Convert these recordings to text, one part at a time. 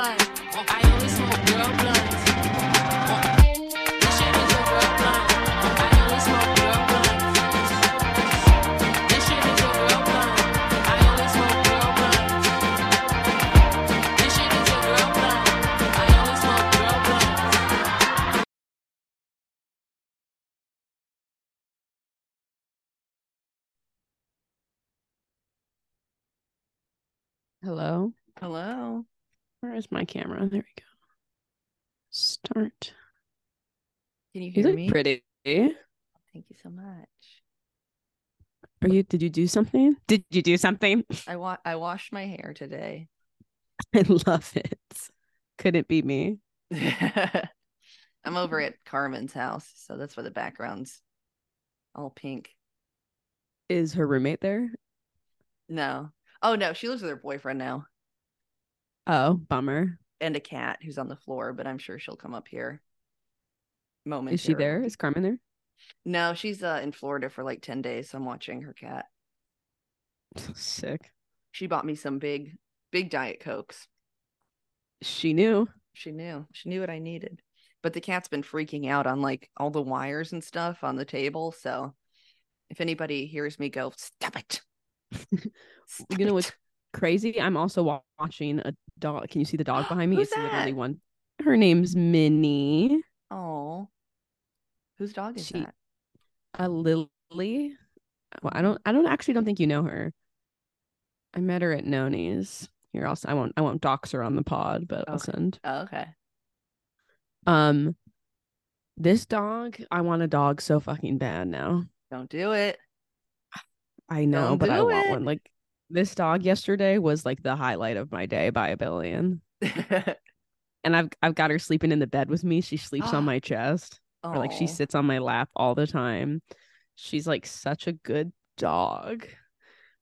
blunt. I only smoke real blunts. This shit is a real blunt. I only smoke real blunts. This shit is a real blunt. I only smoke real blunts. This shit is a real blunt. I only smoke real blunts. Hello. Hello. Where is my camera? There we go. Start. Can you hear You look me? pretty. Thank you so much. Are you? Did you do something? Did you do something? I wa- I washed my hair today. I love it. Could it be me. I'm over at Carmen's house, so that's why the background's all pink. Is her roommate there? No. Oh no, she lives with her boyfriend now Oh, bummer. and a cat who's on the floor, but I'm sure she'll come up here. Moment. Is she there? Is Carmen there? No, she's uh, in Florida for like 10 days. So I'm watching her cat. Sick. She bought me some big, big Diet Cokes. She knew. She knew. She knew what I needed. But the cat's been freaking out on like all the wires and stuff on the table. So if anybody hears me go, stop it. Stop You know it." what's crazy? I'm also watching a dog. Can you see the dog behind me? Who's it's literally that? one. Her name's Minnie. Oh. Whose dog is She- that? A Lily. Well, I don't. I don't actually don't think you know her. I met her at Noni's. Here, also, I won't. I won't dox her on the pod, but I'll send. Oh, okay. Um, this dog. I want a dog so fucking bad now. Don't do it. I know, Don't but I want it. one. Like this dog yesterday was like the highlight of my day by a billion. And I've I've got her sleeping in the bed with me. She sleeps on my chest. Or like she sits on my lap all the time. She's like such a good dog.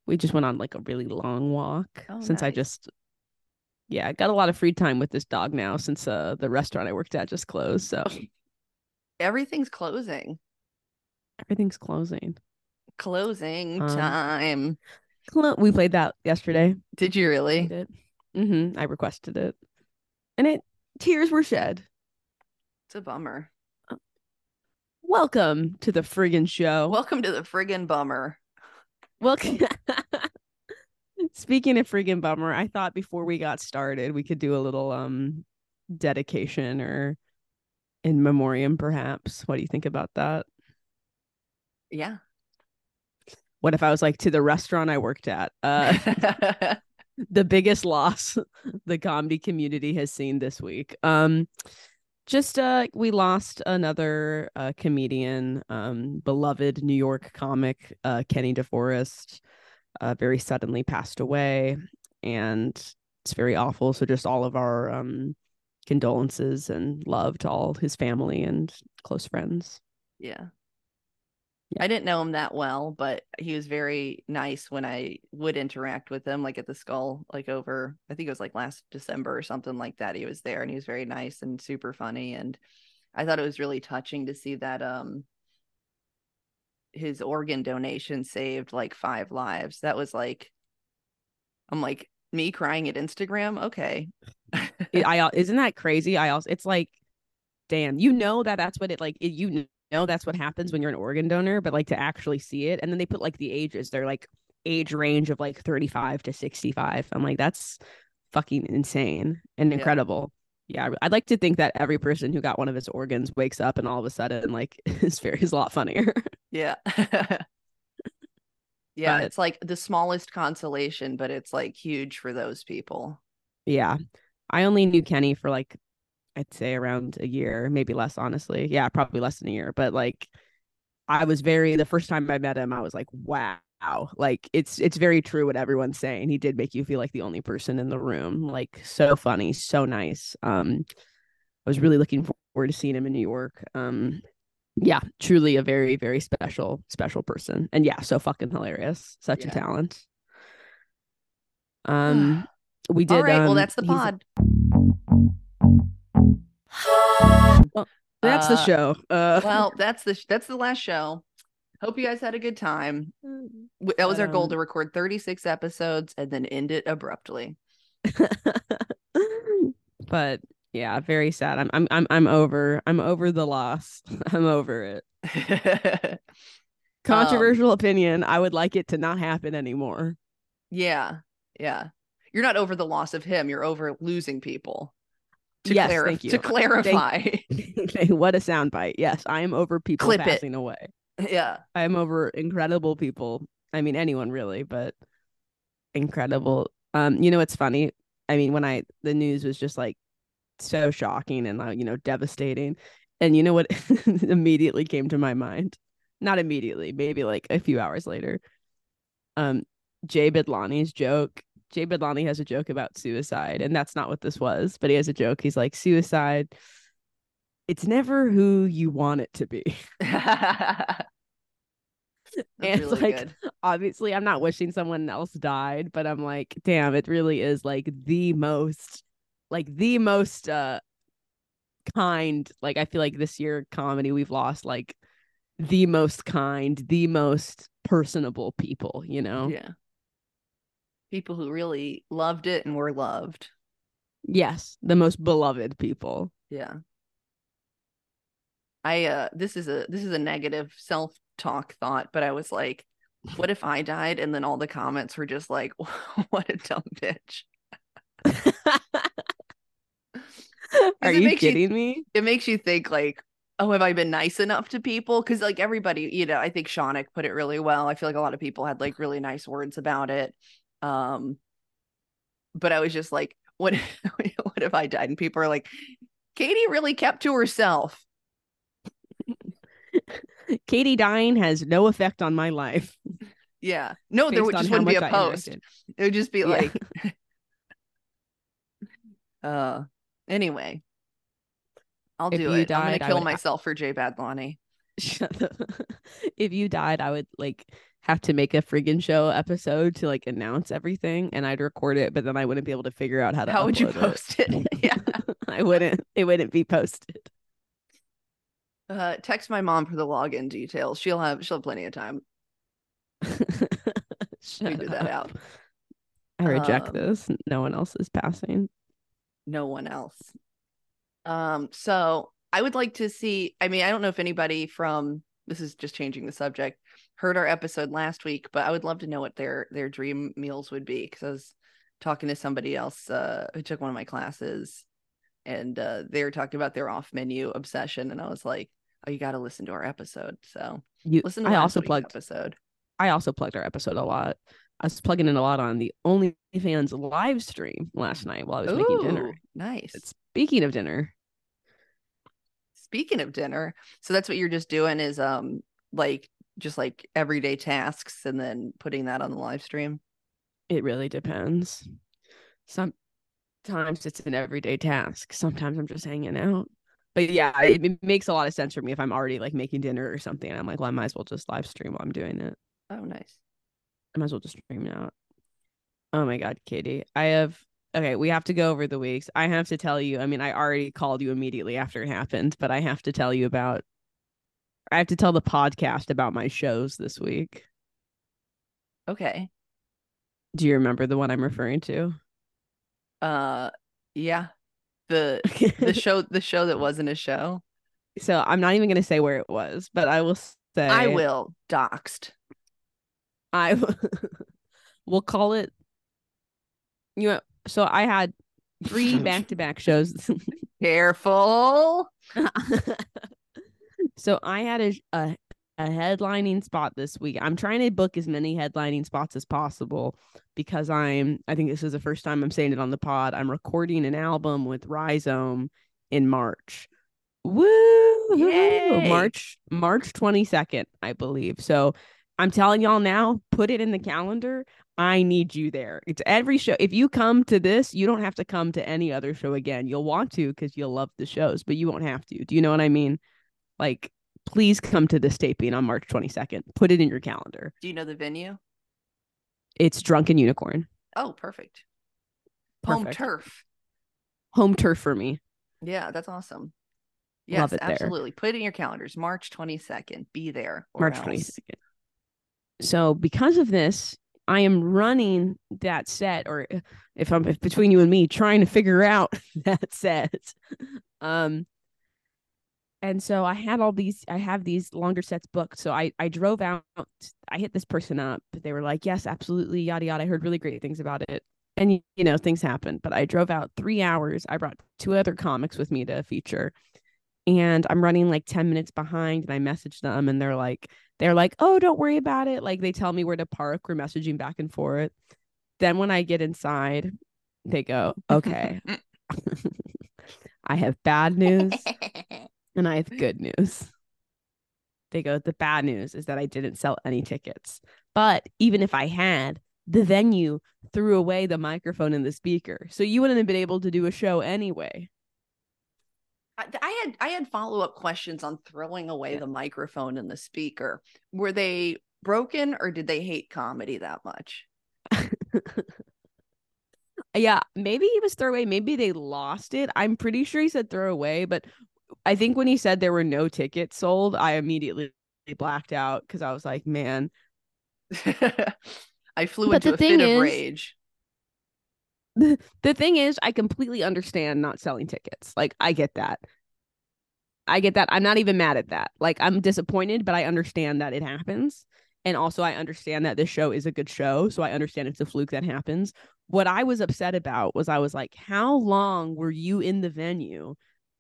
We just went on like a really long walk Oh, since I just yeah, I got a lot of free time with this dog now since uh the restaurant I worked at just closed. So Everything's closing. everything's closing. Closing Um, time. We played that yesterday. Did you really? did. Mm-hmm. I requested it. And it tears were shed. It's a bummer. Welcome to the friggin' show. Welcome to the friggin' bummer. Welcome. Speaking of friggin' bummer, I thought before we got started, we could do a little um dedication or in memoriam, perhaps. What do you think about that? Yeah. What if I was like to the restaurant I worked at? Uh the biggest loss the comedy community has seen this week. Um just uh we lost another uh comedian, um beloved New York comic uh Kenny DeForest uh very suddenly passed away and it's very awful so just all of our um condolences and love to all his family and close friends. yeah. Yeah. I didn't know him that well, but he was very nice when I would interact with him, like at the skull, like over, I think it was like last December or something like that. He was there and he was very nice and super funny. And I thought it was really touching to see that um his organ donation saved like five lives. That was like, I'm like, me crying at Instagram. Okay. I isn't that crazy? I also it's like, damn, you know that that's what it like. It, you know that's what happens when you're an organ donor, but like to actually see it, and then they put like the ages. They're like age range of like 35 to 65. I'm like, that's fucking insane and incredible. Yeah, I'd like to think that every person who got one of his organs wakes up and all of a sudden like is very is a lot funnier. Yeah. yeah, But- it's like the smallest consolation, but it's like huge for those people. yeah, I only knew Kenny for like I'd say around a year, maybe less, honestly. Yeah, probably less than a year. But like, I was very the first time I met him, I was like, wow, like it's it's very true what everyone's saying. He did make you feel like the only person in the room. Like so funny, so nice. Um, I was really looking forward to seeing him in New York. Um, yeah, truly a very very special special person, and yeah, so fucking hilarious, such a talent. Um, we did. All right, well um, that's the he's- pod. That's the Uh, show. Uh, well, that's the that's the last show. Hope you guys had a good time. That was our goal um, to record 36 episodes and then end it abruptly. but yeah, very sad. I'm I'm I'm I'm over. I'm over the loss. I'm over it. Controversial opinion. I would like it to not happen anymore. yeah, yeah. You're not over the loss of him. You're over losing people. To, Yes, clarif- thank you. to clarify. Okay, what a soundbite. Yes, I am over people Clip it. passing away. yeah. I am over incredible people. I mean, anyone really, but incredible. Um, you know, it's funny. I mean, when I the news was just like so shocking and uh, you know devastating, and you know what immediately came to my mind? Not immediately, maybe like a few hours later. Um, Jay Bidlani's joke. Jay Bidlani has a joke about suicide, and that's not what this was, but he has a joke. He's like, suicide. It's never who you want it to be. That's And, really like, good. obviously I'm not wishing someone else died, but I'm like, damn, it really is like the most like the most uh kind. Like I feel like this year comedy we've lost like the most kind, the most personable people, you know? Yeah. People who really loved it and were loved. Yes, the most beloved people. Yeah. I uh this is a this is a negative self-talk thought, but I was like, what if I died and then all the comments were just like, what a dumb bitch. Are you makes you- kidding me? It makes you think like, oh, have I been nice enough to people? Because like everybody, you know, I think Shaunik put it really well. I feel like a lot of people had like really nice words about it. Um, but I was just like, what what if I died? And people are like, Katie really kept to herself. Katie dying has no effect on my life. Yeah. No, there would just wouldn't be a I post. interacted. It would just be Yeah. like uh anyway. I'll If do it. I'm gonna kill would- myself for Jay Badlani. If you died, I would like have to make a friggin' show episode to like announce everything and I'd record it, but then I wouldn't be able to figure out how to How would you it. post it? yeah. I wouldn't it wouldn't be posted. Uh text my mom for the login details. She'll have she'll have plenty of time. Figure that out. I reject Um, this. No one else is passing. no one else. Um, so I would like to see. I mean, I don't know if anybody from this is just changing the subject heard our episode last week, but I would love to know what their their dream meals would be because I was talking to somebody else uh, who took one of my classes, and uh, they were talking about their off menu obsession, and I was like, "Oh, you got to listen to our episode." So You listen to I also plugged episode. I also plugged our episode a lot. I was plugging in a lot on the OnlyFans live stream last night while I was making dinner. Ooh, nice. Speaking of dinner, Speaking of dinner, so that's what you're just doing is um like just like everyday tasks and then putting that on the live stream. It really depends. Sometimes it's an everyday task. Sometimes I'm just hanging out. But yeah, it, it makes a lot of sense for me if I'm already like making dinner or something. I'm like, well, I might as well just live stream while I'm doing it. Oh, nice. I might as well just stream it out. Oh my god, Katie. I have okay, we have to go over the weeks. I have to tell you, I mean, I already called you immediately after it happened, but I have to tell you about I have to tell the podcast about my shows this week. Okay. Do you remember the one I'm referring to? Uh yeah. The the show the show that wasn't a show. so I'm not even going to say where it was, but I will say I will. Doxed. I w- we'll call it. You know, so I had three back-to-back shows. Careful. So I had a, a a headlining spot this week. I'm trying to book as many headlining spots as possible because I'm. I think this is the first time I'm saying it on the pod. I'm recording an album with Rhizome in March. Woo! March March 22nd, I believe. So I'm telling y'all now, put it in the calendar. I need you there. It's every show. If you come to this, you don't have to come to any other show again. You'll want to because you'll love the shows, but you won't have to. Do you know what I mean? Like, please come to this taping on March 22nd. Put it in your calendar. Do you know the venue? It's Drunken Unicorn. Oh, perfect. perfect. Home turf. Home turf for me. Yeah, that's awesome. Yes, Love it there. absolutely. Put it in your calendars. March 22nd. Be there. March else. 22nd. So, because of this, I am running that set, or if I'm if between you and me, trying to figure out that set. Um, and so I had all these, I have these longer sets booked. So I I drove out, I hit this person up. They were like, yes, absolutely, yada yada. I heard really great things about it. And you know, things happen. But I drove out three hours. I brought two other comics with me to feature. And I'm running like 10 minutes behind. And I message them and they're like, they're like, oh, don't worry about it. Like they tell me where to park. We're messaging back and forth. Then when I get inside, they go, okay, I have bad news and I have good news. They go, the bad news is that I didn't sell any tickets. But even if I had, the venue threw away the microphone and the speaker. So you wouldn't have been able to do a show anyway. I had I had follow up questions on throwing away Yeah. the microphone and the speaker. Were they broken or did they hate comedy that much? Yeah, maybe he was throwaway. Maybe they lost it. I'm pretty sure he said throwaway, but I think when he said there were no tickets sold, I immediately blacked out because I was like, man, I flew But into the a thing fit of is- rage. the thing is, I completely understand not selling tickets. Like, I get that. I get that. I'm not even mad at that. Like, I'm disappointed, but I understand that it happens. And also, I understand that this show is a good show. So I understand it's a fluke that happens. What I was upset about was I was like, how long were you in the venue?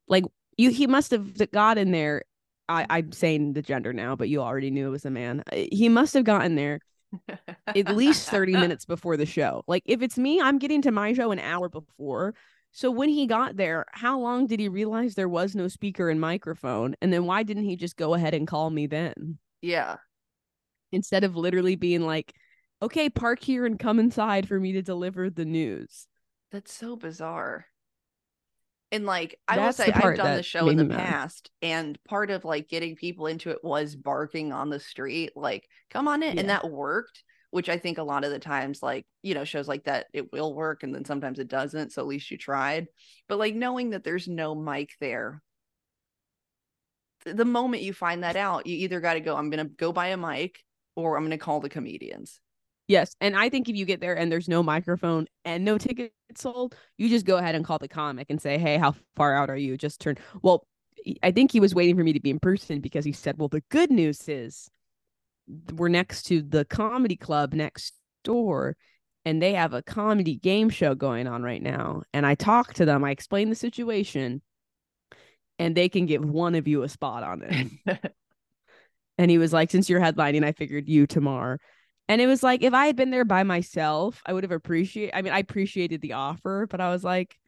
Like, you, he must have got in there. I, I'm saying the gender now, but you already knew it was a man. He must have gotten there at least 30 minutes before the show. Like if it's me, I'm getting to my show an hour before. So when he got there, how long did he realize there was no speaker and microphone? And then why didn't he just go ahead and call me then? Yeah. Instead of literally being like, okay, park here and come inside for me to deliver the news. That's so bizarre. And like I will say I've done the show in the past and part of like getting people into it was barking on the street like come on in and that worked which I think a lot of the times like you know shows like that it will work and then sometimes it doesn't so at least you tried. But like knowing that there's no mic there th- the moment you find that out you either got to go I'm going to go buy a mic or I'm going to call the comedians Yes. And I think if you get there and there's no microphone and no tickets sold, you just go ahead and call the comic and say, Hey, how far out are you? Just turn. Well, I think he was waiting for me to be in person because he said, Well, the good news is we're next to the comedy club next door and they have a comedy game show going on right now. And I talked to them, I explained the situation, and they can give one of you a spot on it. And he was like, since you're headlining, I figured you tomorrow. And it was like, if I had been there by myself, I would have appreciated. I mean, I appreciated the offer, but I was like,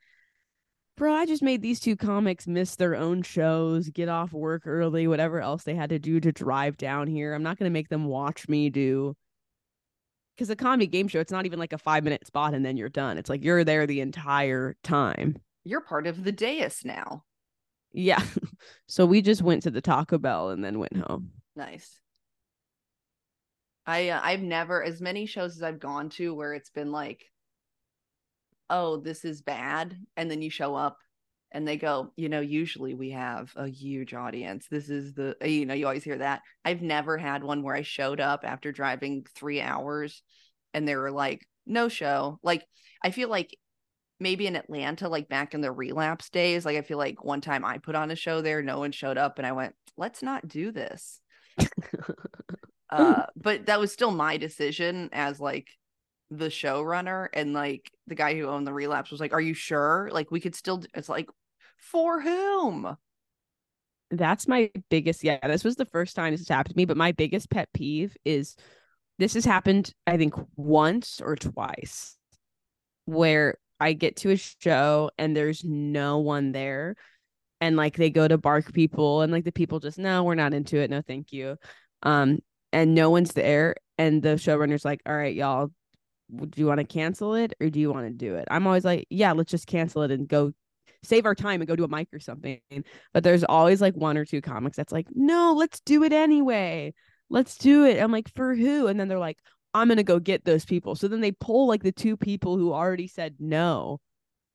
bro, I just made these two comics miss their own shows, get off work early, whatever else they had to do to drive down here. I'm not going to make them watch me do. Because a comedy game show, it's not even like a five minute spot and then you're done. It's like you're there the entire time. you're part of the dais now Yeah. so we just went to the Taco Bell and then went home. Nice. I uh, I've never as many shows as I've gone to where it's been like, oh, this is bad, and then you show up and they go, you know, usually we have a huge audience. This is the uh, you know you always hear that. I've never had one where I showed up after driving three hours, and they were like, no show. Like I feel like maybe in Atlanta, like back in the relapse days, like I feel like one time I put on a show there, no one showed up, and I went, let's not do this uh but that was still my decision as like the showrunner and like the guy who owned the relapse was like are you sure like we could still d-" it's like for whom That's my biggest. Yeah, this was the first time this has happened to me. But my biggest pet peeve is this has happened, I think, once or twice where I get to a show and there's no one there. And like they go to bark people and like the people just, no, we're not into it. No, thank you. Um, and no one's there. And the showrunner's like, all right, y'all, do you want to cancel it or do you want to do it? I'm always like, yeah, let's just cancel it and go save our time and go do a mic or something. But there's always like one or two comics that's like, no, let's do it anyway. Let's do it. I'm like, for who? And then they're like, I'm gonna go get those people. So then they pull like the two people who already said no.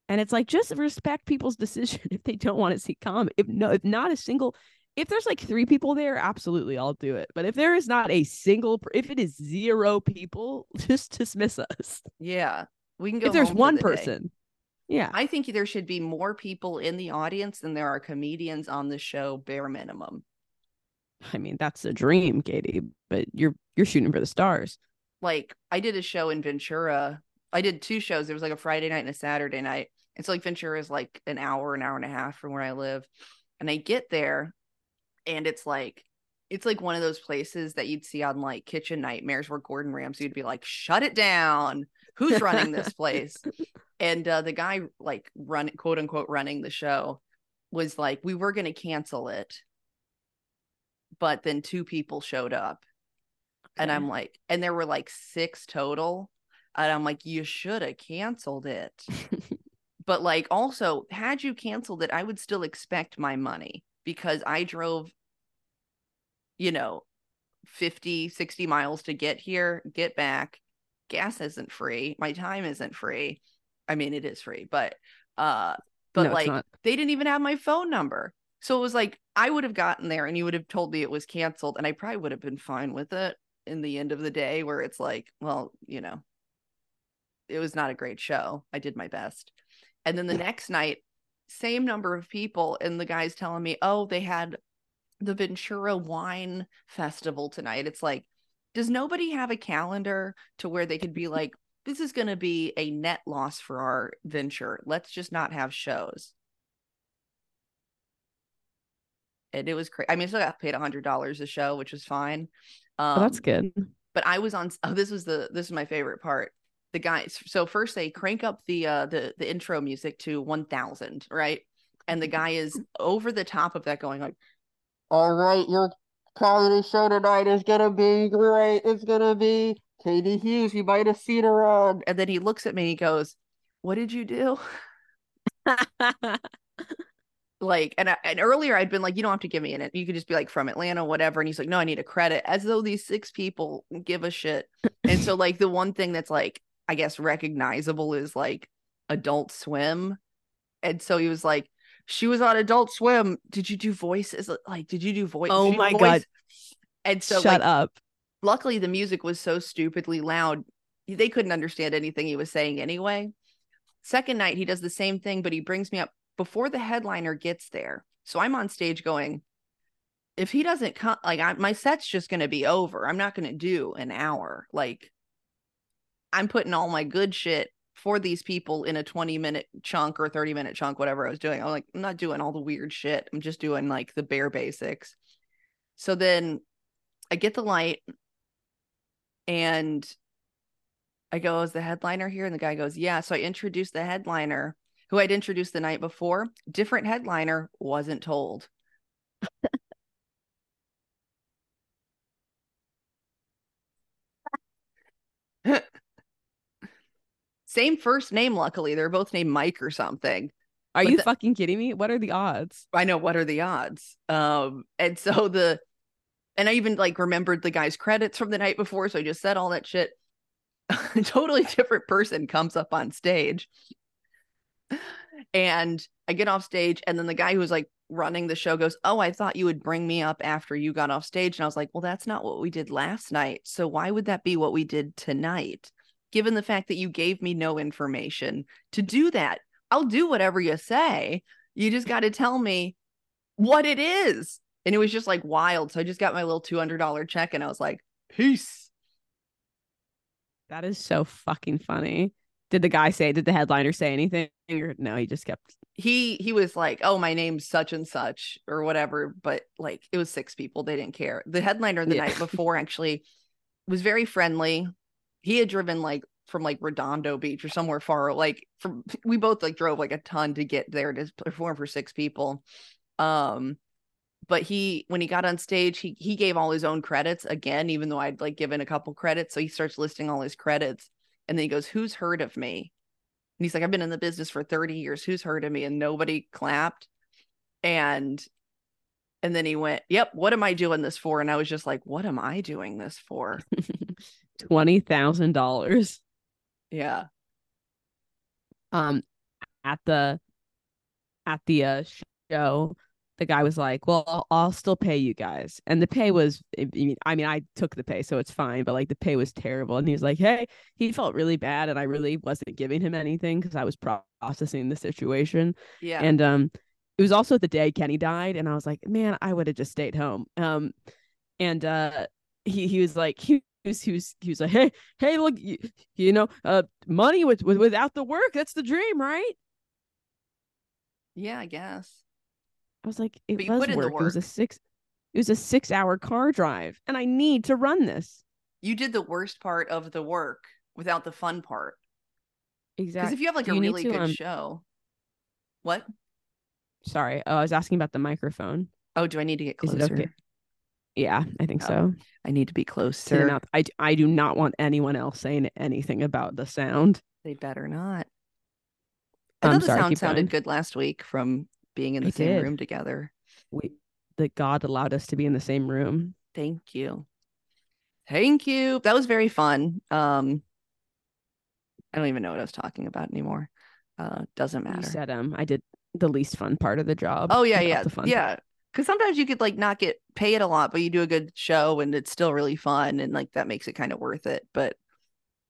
And it's like just respect people's decision if they don't want to see comic. If no, if not a single if there's like three people there, absolutely, I'll do it. But if there is not a single, if it is zero people, just dismiss us. Yeah. We can go if there's one the day. person, yeah, I think there should be more people in the audience than there are comedians on the show, bare minimum. I mean that's a dream, Katie. But you're you're shooting for the stars. Like I did a show in Ventura. I did two shows. There was like a Friday night and a Saturday night. And so like Ventura is like an hour, an hour and a half from where I live. And I get there and it's like it's like one of those places that you'd see on like Kitchen Nightmares where Gordon Ramsay would be like, shut it down. Who's running this place? and uh, the guy like run quote unquote running the show was like, we were gonna cancel it. But then two people showed up. And I'm like, and there were like six total. And I'm like, you should have canceled it. but like, also, had you canceled it, I would still expect my money because I drove, you know, 50, 60 miles to get here, get back. Gas isn't free. My time isn't free. I mean, it is free, but, uh, but No, like, they didn't even have my phone number. So it was like I would have gotten there and you would have told me it was canceled and I probably would have been fine with it in the end of the day where it's like, well, you know, it was not a great show. I did my best. And then the next night, same number of people and the guy's telling me, "Oh, they had the Ventura Wine Festival tonight." It's like, does nobody have a calendar to where they could be like, this is going to be a net loss for our venture. Let's just not have shows. And it was crazy. I mean, I still got paid a hundred dollars a show, which was fine. Um, Oh, that's good. but I was on. Oh, this was the this is my favorite part. The guys. So first they crank up the uh the the intro music to one thousand, right? And the guy is over the top of that, going like, "All right, your comedy show tonight is gonna be great. It's gonna be Katie Hughes. You might have seen her on." And then he looks at me. and He goes, "What did you do?" like and I, and earlier I'd been like you don't have to give me an you could just be like from Atlanta whatever and he's like no I need a credit as though these six people give a shit and so like the one thing that's like I guess recognizable is like adult swim. And so he was like she was on adult swim. Did you do voices? Like did you do voice Oh my voice?" God. and so Shut like, up. luckily the music was so stupidly loud they couldn't understand anything he was saying anyway. Second night he does the same thing but he brings me up before the headliner gets there. So i'm on stage going if he doesn't come like I, my set's just going to be over. I'm not going to do an hour. Like i'm putting all my good shit for these people in a 20 minute chunk or 30 minute chunk whatever i was doing i'm like i'm not doing all the weird shit i'm just doing like the bare basics so then i get the light and I go, is the headliner here? And the guy goes, yeah. So I introduced the headliner who I'd introduced the night before. Different headliner, wasn't told. Same first name, luckily. They're both named Mike or something. Are but you the- fucking kidding me? What are the odds? I know what are the odds. Um, and so the and I even like remembered the guy's credits from the night before, so I just said all that shit. A totally different person comes up on stage. And I get off stage, and then the guy who was like running the show goes, Oh, I thought you would bring me up after you got off stage. And I was like, Well, that's not what we did last night. So why would that be what we did tonight? Given the fact that you gave me no information to do that, I'll do whatever you say. You just got to tell me what it is. And it was just like wild. So I just got my little $200 check and I was like, peace. That is so fucking funny. Did the guy say, did the headliner say anything? Or no, he just kept He he was like, "Oh, my name's such and such or whatever," but like it was six people, they didn't care. The headliner the Yeah. night before actually was very friendly. He had driven like from like Redondo Beach or somewhere far like from we both like drove like a ton to get there to perform for six people. Um but he when he got on stage he he gave all his own credits again even though I'd like given a couple credits. So he starts listing all his credits and then he goes who's heard of me? And he's like I've been in the business for 30 years. Who's heard of me? And nobody clapped. And and then he went yep what am I doing this for? And I was just like what am I doing this for twenty thousand dollars. yeah Um, at the at the uh, show, the guy was like, "Well, I'll, I'll still pay you guys," and the pay was, I mean, I mean, I took the pay, so it's fine, but like the pay was terrible, and he was like, "Hey," he felt really bad, and I really wasn't giving him anything because I was processing the situation, Yeah. and um, it was also the day Kenny died, and I was like, "Man, I would have just stayed home." Um, and uh, he he was like, he was he was he was like, "Hey, hey, look, you, you know, uh, money with, with without the work, that's the dream, right?" yeah, I guess. I was like, it But you was the work. It was a six. It was a six-hour car drive, and I need to run this. You did the worst part of the work without the fun part. Exactly. Because if you have like Do a really to, good um, show, what? Sorry, oh, I was asking about the microphone. Oh, do I need to get Is it closer? okay? Yeah, I think Oh, so. I need to be To closer. mouth. I I do not want anyone else saying anything about the sound. They better not. I thought the sorry, sound sounded going. good last week from being in the I same did. room together. We that God allowed us to be in the same room. Thank you. Thank you. That was very fun. Um I don't even know what I was talking about anymore. Uh doesn't You matter. said um I did the least fun part of the job. Oh yeah, yeah. the fun part. Yeah. Cause sometimes you could like not get paid a lot, but you do a good show and it's still really fun and like that makes it kind of worth it. But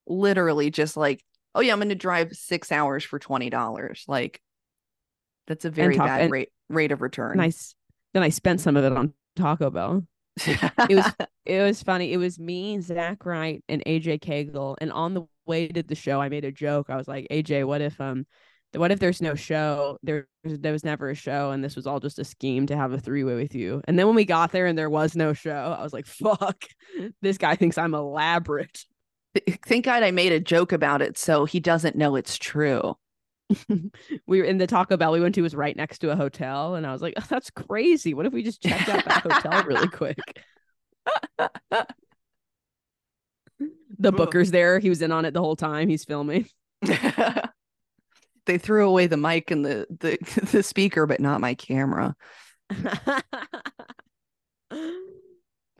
literally just like, oh yeah, I'm gonna drive six hours for twenty dollars. Like that's a very talk- bad rate rate of return. Nice. Then I spent some of it on Taco Bell. it was it was funny. It was me, Zach Wright, and AJ Kegel. And on the way to the show, I made a joke. I was like, AJ, what if um what if there's no show? There there was never a show, and this was all just a scheme to have a three way with you. And then when we got there and there was no show, I was like, fuck, this guy thinks I'm elaborate. Thank God I made a joke about it so he doesn't know it's true. we were in the Taco Bell we went to was right next to a hotel, and I was like, oh, that's crazy. What if we just checked out that hotel really quick? the booker's there. He was in on it the whole time. He's filming. They threw away the mic and the, the the speaker, but not my camera. but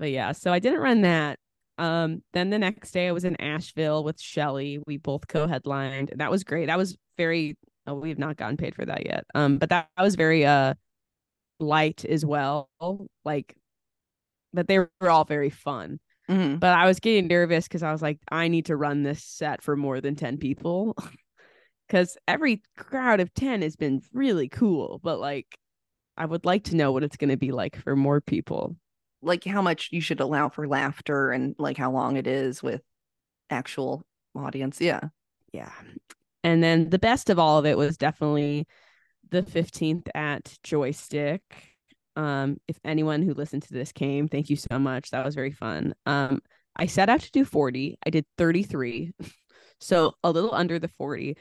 yeah, so I didn't run that. Um, then the next day I was in Asheville with Shelly. We both co-headlined. That was great. That was very oh, we have not gotten paid for that yet. Um, but that, that was very uh light as well. Like but they were all very fun. Mhm. But I was getting nervous because I was like, I need to run this set for more than 10 people. Cause every crowd of 10 has been really cool, but like I would like to know what it's gonna be like for more people. Like how much you should allow for laughter and like how long it is with actual audience. Yeah. Yeah. And then the best of all of it was definitely the 15th at Joystick. Um, if anyone who listened to this came, thank you so much. That was very fun. Um, I set out to do 40. I did 33. so a little under the 40.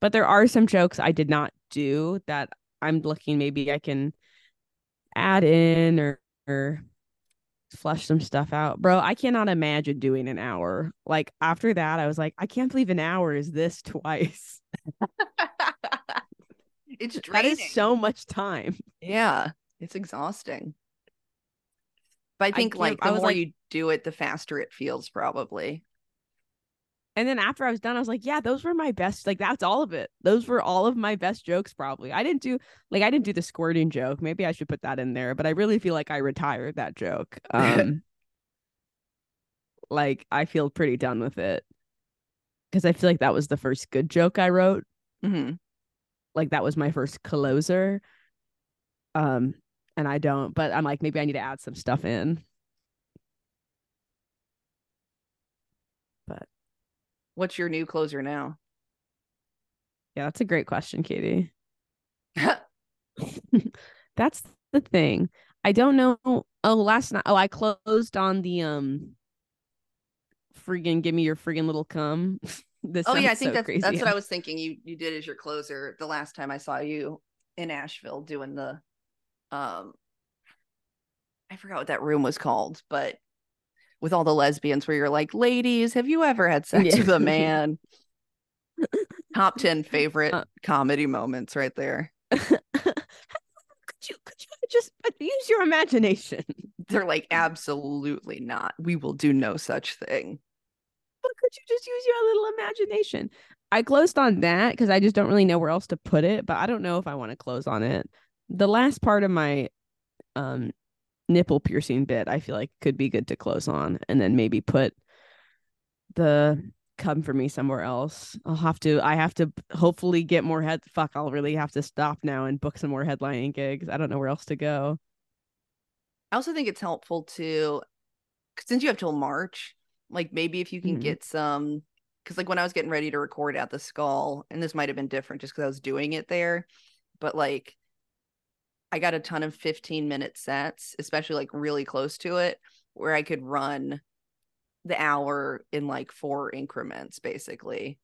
But there are some jokes I did not do that I'm looking maybe I can add in or, or flush some stuff out. Bro, I cannot imagine doing an hour. Like after that, I was like, I can't believe an hour is this twice. it's That draining. is so much time. yeah, it's exhausting. But I think can't- like I the was more like- you do it, the faster it feels probably. And then after I was done, I was like, yeah, those were my best. Like that's all of it. Those were all of my best jokes probably. I didn't do like I didn't do the squirting joke. Maybe I should put that in there, but I really feel like I retired that joke. Um like I feel pretty done with it. Cuz I feel like that was the first good joke I wrote. Mhm. Like that was my first closer. Um and I don't, but I'm like maybe I need to add some stuff in. But What's your new closer now? yeah, that's a great question, Katie. That's the thing. I don't know. Oh, last night. Oh, I closed on the um. Friggin' give me your friggin' little cum. this oh yeah, I think so that's crazy. that's what I was thinking. You you did as your closer the last time I saw you in Asheville doing the um I forgot what that room was called, but with all the lesbians where you're like, ladies, have you ever had sex Yeah. with a man? Top 10 favorite Uh, comedy moments right there. could you could you just use your imagination? They're like, absolutely not. We will do no such thing. But could you just use your little imagination? I closed on that because I just don't really know where else to put it. But I don't know if I want to close on it. the last part of my um nipple piercing bit I feel like could be good to close on and then maybe put the come for me somewhere else. I'll have to I have to hopefully get more head fuck I'll really have to stop now and book some more headlining gigs. I don't know where else to go. I also think it's helpful to since you have till March, like maybe if you can Mhm. get some because like when I was getting ready to record at the skull, and this might have been different just because I was doing it there, but like I got a ton of 15 minute sets, especially like really close to it, where I could run the hour in like four increments basically.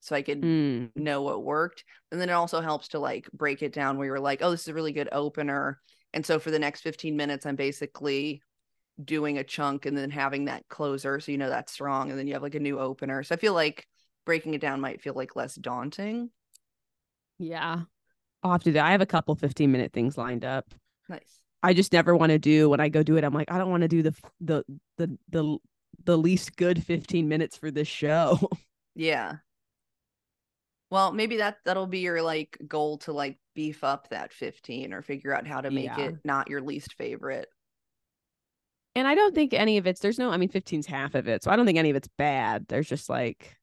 So I could Mm, know what worked. And then it also helps to like break it down where you're like, oh, this is a really good opener. And so for the next 15 minutes, I'm basically doing a chunk and then having that closer. So you know that's strong. And then you have like a new opener. So I feel like breaking it down might feel like less daunting. yeah. I'll have to do I have a couple 15 minute things lined up. Nice. I just never want to do when I go do it. I'm like, I don't want to do the the the the the least good 15 minutes for this show. Yeah. Well, maybe that that'll be your like goal to like beef up that 15 or figure out how to make Yeah. it not your least favorite. and I don't think any of it's there's no I mean 15's half of it. So I don't think any of it's bad. There's just like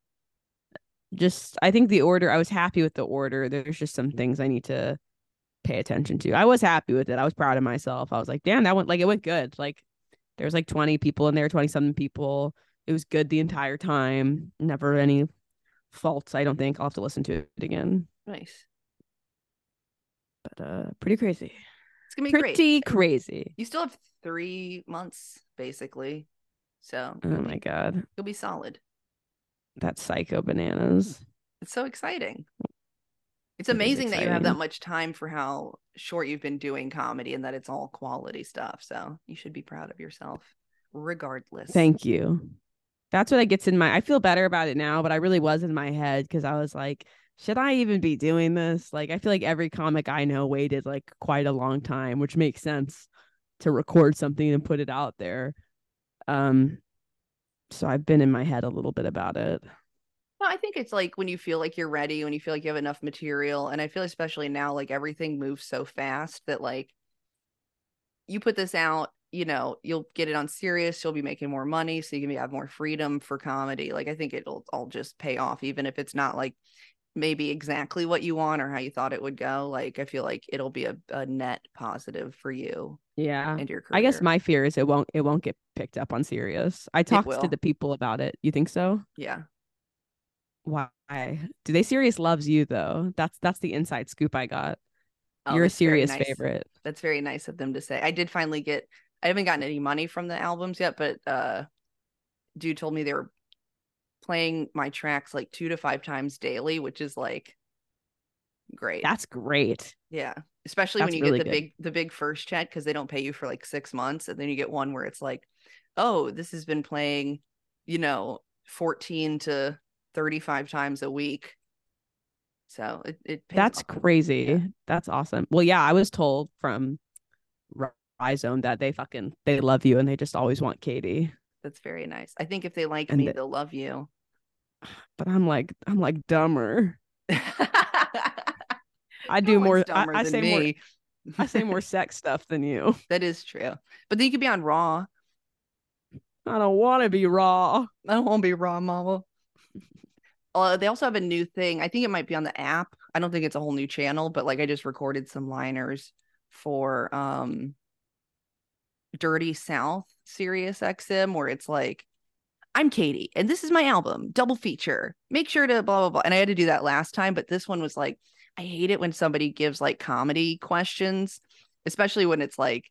just I think the order I was happy with the order. There's just some things I need to pay attention to. I was happy with it. I was proud of myself. I was like, damn, that went like it went good. Like there's like 20 people in there, 20 something people. It was good the entire time. Never any faults, I don't think. I'll have to listen to it again. Nice. But uh pretty crazy. It's gonna be great. Pretty crazy. You still have three months basically. So Oh my god. you'll be solid. That's psycho bananas. It's so exciting. It's It is amazing that you have that much time for how short you've been doing comedy and that it's all quality stuff. So you should be proud of yourself regardless. Thank you. That's what I gets in my I feel better about it now, but I really was in my head because I was like, should I even be doing this? Like I feel like every comic I know waited like quite a long time, which makes sense to record something and put it out there. Um so I've been in my head a little bit about it. No, I think it's like when you feel like you're ready, when you feel like you have enough material. And I feel especially now, like everything moves so fast that like you put this out, you know, you'll get it on Sirius, you'll be making more money, so you can have more freedom for comedy. Like I think it'll all just pay off, even if it's not like maybe exactly what you want or how you thought it would go. Like I feel like it'll be a, a net positive for you Yeah. and your career. I guess my fear is it won't it won't get picked up on Sirius. I talked to the people about it. You think so? yeah. Why? Do they Sirius loves you though? That's that's the inside scoop I got. Oh, You're a Sirius nice. favorite. that's very nice of them to say. I did finally get I haven't gotten any money from the albums yet, but uh dude told me they were playing my tracks like two to five times daily, which is like great. That's great. yeah. Especially that's when you really get the good. big the big first check because they don't pay you for like six months. And then you get one where it's like, oh, this has been playing, you know, 14 to 35 times a week. So it, it pays That's off. crazy. Yeah. That's awesome. Well, yeah, I was told from Rhizome that they fucking they love you and they just always want Katie. That's very nice. I think if they like And me, the- they'll love you. But I'm like I'm like dumber. I do one's more. I, I say more. I say more sex stuff than you. That is true. But then you could be on Raw. I don't want to be raw. I don't want to be Raw, Mama. Uh, they also have a new thing. I think it might be on the app. I don't think it's a whole new channel, but like I just recorded some liners for um Dirty South Sirius XM where it's like I'm Katie and this is my album, double feature. Make sure to blah blah blah. And I had to do that last time, but this one was like I hate it when somebody gives like comedy questions, especially when it's like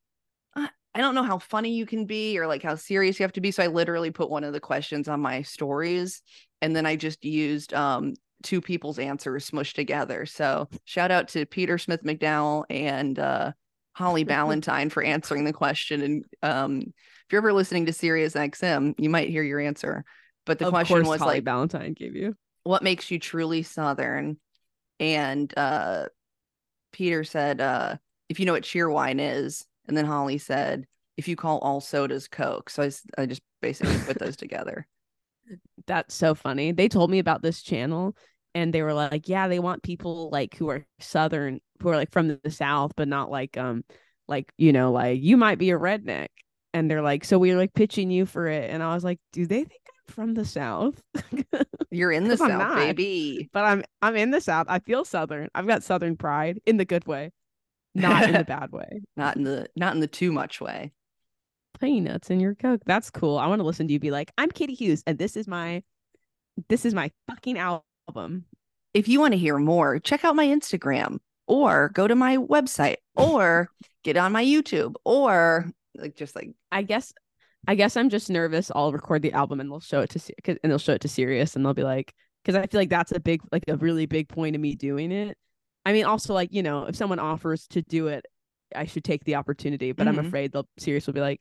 "Uh, I don't know how funny you can be or like how serious you have to be. So I literally put one of the questions on my stories and then I just used um two people's answers smushed together. So shout out to Peter Smith McDowell and uh Holly Ballantyne for answering the question. And um if you're ever listening to Sirius XM, you might hear your answer. But the of question was Holly like, Valentine gave you. what makes you truly southern and uh peter said uh if you know what cheerwine is and then holly said if you call all sodas coke so I just basically put those together That's so funny. They told me about this channel and they were like, yeah, they want people like who are southern who are like from the south but not like um like you know like you might be a redneck and they're like so we're like pitching you for it. And i was like do they think i'm from the south? You're in the south, not. baby. but i'm i'm in the south. I feel southern. I've got southern pride in the good way not in the bad way. Not in the not in the too much way. peanuts in your coke. That's cool. I want to listen to you be like i'm katie hughes and this is my this is my fucking album. If you want to hear more, check out my Instagram or go to my website or get on my YouTube or like just like I guess I guess I'm just nervous. I'll record the album and they'll show it to and they'll show it to Sirius and they'll be like because I feel like that's a big like a really big point of me doing it. I mean also like you know if someone offers to do it I should take the opportunity but I'm Mhm. afraid they'll Sirius will be like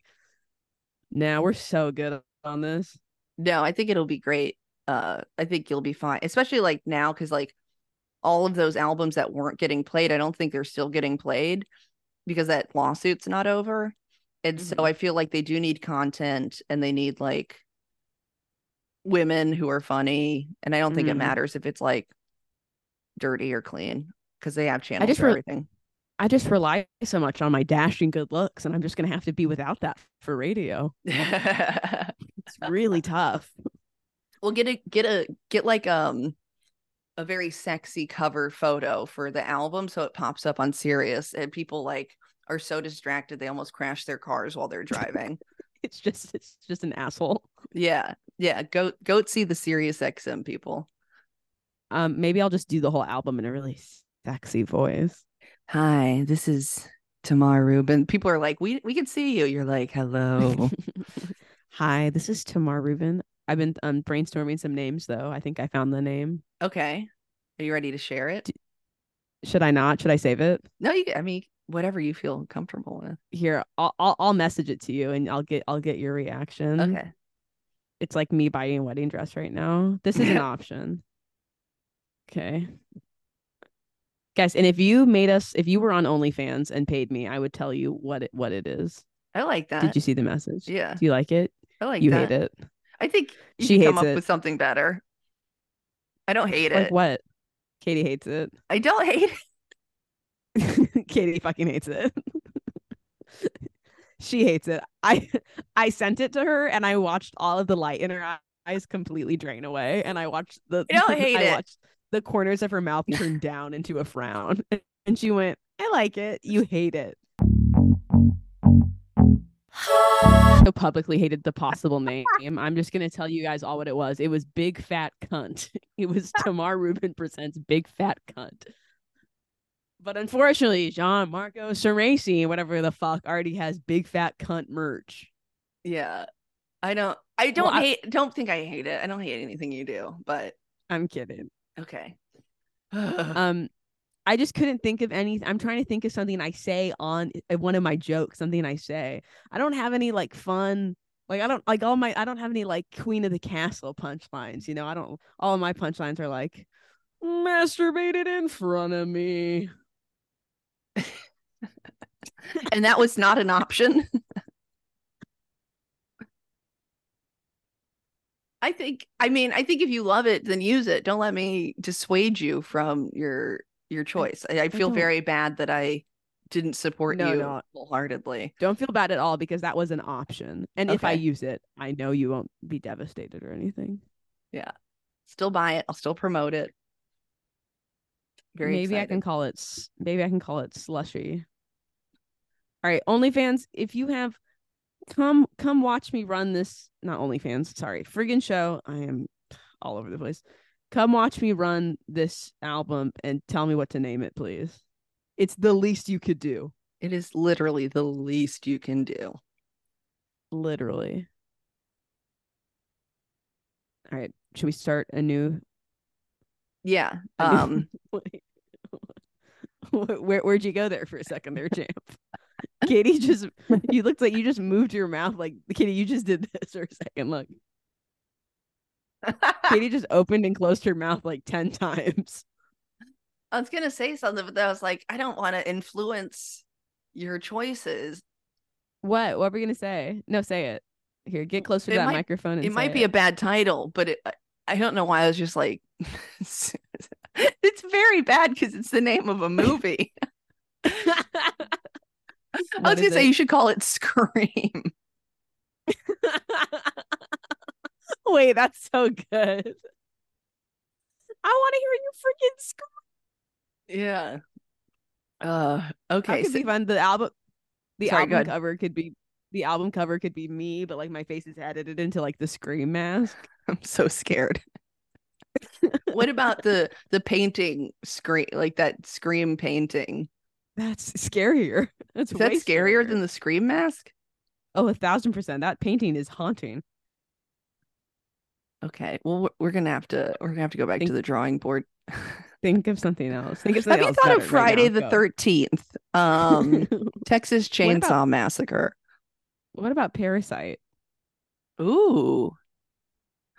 nah we're so good on this. No, I think it'll be great. Uh, I think you'll be fine, especially like now because like all of those albums that weren't getting played, I don't think they're still getting played because that lawsuit's not over. And so Mhm. I feel like they do need content and they need like women who are funny. And I don't think it Mhm. matters if it's like dirty or clean because they have channels just for re- everything. I just rely so much on my dashing good looks and I'm just gonna have to be without that for radio. It's really tough. We'll get a get a get like um a very sexy cover photo for the album so it pops up on Sirius and people like are so distracted they almost crash their cars while they're driving. It's just it's just an asshole. yeah. Yeah. Go go see the Sirius XM people. Um, maybe I'll just do the whole album in a really sexy voice. Hi, this is Tamar Rubin. People are like, we we can see you. You're like, hello. Hi, this is Tamar Rubin. I've been um, brainstorming some names though. I think I found the name. okay. Are you ready to share it? Should I not? Should I save it? No, you I mean whatever you feel comfortable with. Here, I'll I'll, I'll message it to you and I'll get I'll get your reaction. Okay. It's like me buying a wedding dress right now. This is an option. Okay. Guys, and if you made us if you were on OnlyFans and paid me, I would tell you what it what it is. I like that. Did you see the message? Yeah. Do you like it? I like you that. hate it. I think you She should come hates up it. with something better. I don't hate Like it. what? Katie hates it. I don't hate it. Katie fucking hates it. she hates it. I I sent it to her and I watched all of the light in her eyes completely drain away and I watched the I don't hate I it. watched the corners of her mouth turn down into a frown. And she went, "I like it. You hate it." So publicly hated the possible name. I'm just gonna tell you guys all what it was. It was Big Fat Cunt. It was Tamar Rubin presents Big Fat Cunt. But unfortunately, John Marco Ceresi, whatever the fuck, already has Big Fat Cunt merch. Yeah. I don't I don't I- hate don't think I hate it. I don't hate anything you do, but I'm kidding. okay. Um, I just couldn't think of any. I'm trying to think of something I say on uh, one of my jokes. Something I say. I don't have any like fun. Like I don't like all my. I don't have any like Queen of the Castle punchlines. You know, I don't. All of my punchlines are like masturbated in front of me. And that was not an option. I think I mean I think if you love it then use it. Don't let me dissuade you from your your choice. I, I feel very bad that I didn't support No, you no. wholeheartedly. Don't feel bad at all because that was an option. And if I use it, I know you won't be devastated or anything. Yeah. Still buy it. I'll still promote it. Very maybe I can call it maybe I can call it slushy. All right, OnlyFans, if you have come come watch me run this not OnlyFans, sorry, friggin' show. I am all over the place. Come watch me run this album and tell me what to name it, please. It's the least you could do. It is literally the least you can do. Literally. All right. Should we start a new Yeah. a Um. Where where'd you go there for a second there, champ? Katie just you looked like you just moved your mouth like Katie, you just did this for a second. Look. Katie just opened and closed her mouth like 10 times. I was gonna say something, but I was like, I don't want to influence your choices. What? What were we gonna say? No, say it. Here, get closer It to that might- microphone and It might be a bad title, but it, I don't know why I was just like, it's very bad because it's the name of a movie. I was gonna say it? you should call it Scream. Wait, that's so good. I want to hear you freaking scream. Yeah. Uh That okay. could so- be fun. The album, the Sorry, album cover could be the album cover could be me, but like my face is edited into like the scream mask. I'm so scared. What about the the painting scream like that scream painting? That's scarier. That's Is that way scarier than the scream mask? Oh, a thousand percent. That painting is haunting. Okay. Well, we're- gonna have to we're gonna have to go back Think- to the drawing board. Think of something else. Think of Have something you thought of right Friday now. the Thirteenth? Um, Texas What about- Chainsaw Massacre. what about Parasite? Ooh.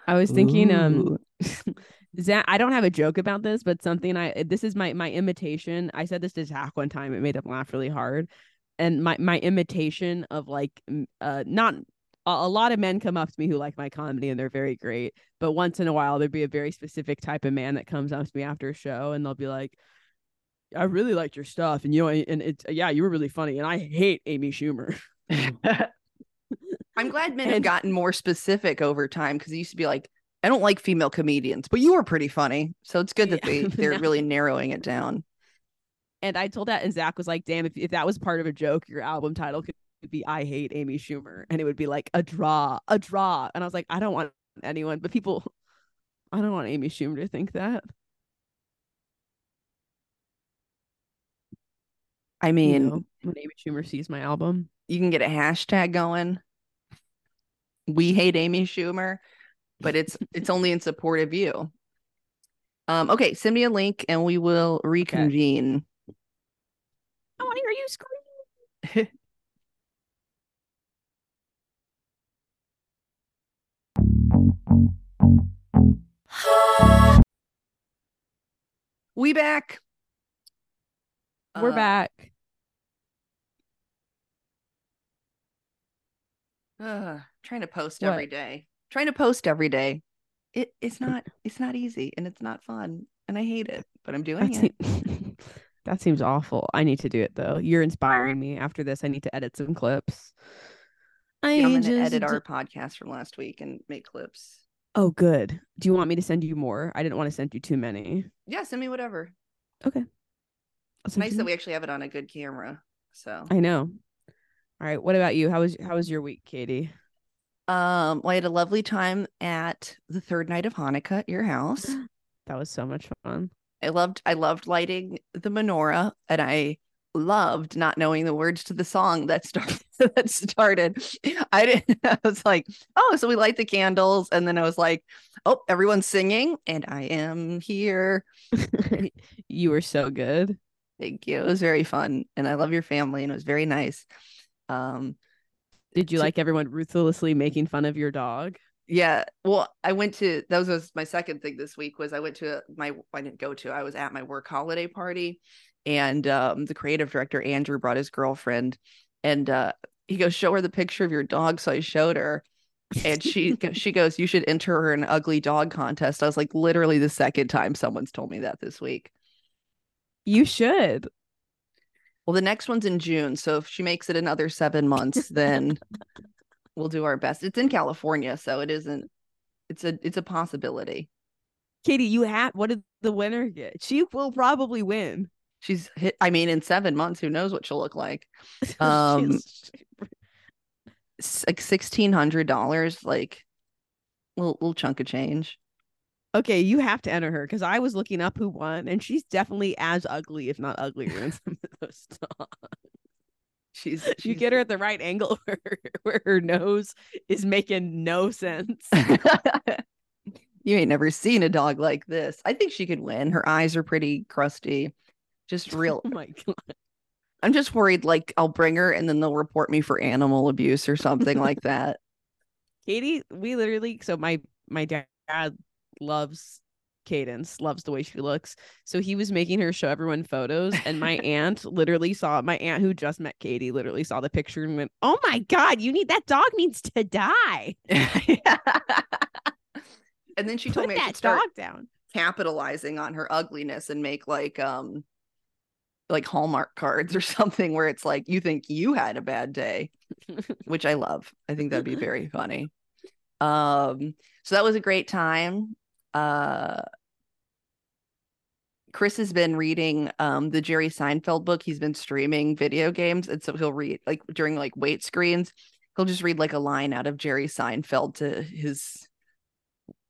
I was thinking, um, Ooh. Zach, I don't have a joke about this, but something I this is my my imitation. I said this to Zach one time. It made him laugh really hard. And my my imitation of like uh not a, a lot of men come up to me who like my comedy and they're very great. But once in a while there'd be a very specific type of man that comes up to me after a show and they'll be like, I really liked your stuff. And you know, and it's yeah, you were really funny. And I hate Amy Schumer. I'm glad men have gotten more specific over time because it used to be like, I don't like female comedians, but you were pretty funny. So it's good that Yeah, they they're now- really narrowing it down. And I told that, and Zach was like, "Damn, if, if that was part of a joke, your album title could be I hate Amy Schumer, and it would be like a draw, a draw." And I was like, "I don't want anyone, but people, I don't want Amy Schumer to think that." I You mean, know, when Amy Schumer sees my album, you can get a hashtag going. We hate Amy Schumer, but it's it's only in support of you. Um, okay, send me a link and we will reconvene. I want to hear you scream. We back. We're Uh, back. ugh, trying to post What? every day. Trying to post every day. It it's not it's not easy and it's not fun and I hate it, but I'm doing That, it. seem- that seems awful. I need to do it though. You're inspiring me. After this, I need to edit some clips. I I'm gonna just edit our podcast from last week and make clips. Oh, good. Do you want me to send you more? I didn't want to send you too many. Yeah, send me whatever. Okay. It's nice that more. we actually have it on a good camera. So I know. All right. What about you? How was how was your week, Katie? Um well, I had a lovely time at the third night of Hanukkah at your house. That was so much fun. I loved I loved lighting the menorah and I loved not knowing the words to the song that started that started. I didn't I was like, oh, so we light the candles and then I was like, oh, everyone's singing and I am here. you were so good. Thank you. It was very fun and I love your family and it was very nice. Um Did you So- like everyone ruthlessly making fun of your dog? yeah, well, I went to that was, my second thing this week was I went to my I didn't go to I was at my work holiday party and um the creative director Andrew brought his girlfriend and uh he goes show her the picture of your dog so I showed her and she she goes you should enter her in an ugly dog contest. I was like literally the second time someone's told me that this week. You should. Well, the next one's in June, so if she makes it another 7 months then we'll do our best. It's in California, so it isn't it's a it's a possibility. Katie, you have what did the winner get? She will probably win. She's hit. I mean, in seven months, who knows what she'll look like? Um, like sixteen hundred dollars, like little little chunk of change. Okay, you have to enter her because I was looking up who won, and she's definitely as ugly, if not uglier, than some of those dogs. She's, you get her at the right angle where, where her nose is making no sense. you ain't never seen a dog like this. I think she could win. Her eyes are pretty crusty. Just oh real. oh my god. I'm just worried. Like I'll bring her, and then they'll report me for animal abuse or something like that. Katie, we literally so my my dad loves Cadence, loves the way she looks. So he was making her show everyone photos, and my aunt literally saw my aunt who just met Katie literally saw the picture and went, "Oh my god, you need that dog needs to die. and then she Put told me I that should start dog down." capitalizing on her ugliness and make like um like Hallmark cards or something where it's like you think you had a bad day, which I love. I think that'd be very funny. Um, so that was a great time. Uh, Chris has been reading um the Jerry Seinfeld book. He's been streaming video games, and so he'll read like during like wait screens, he'll just read like a line out of Jerry Seinfeld to his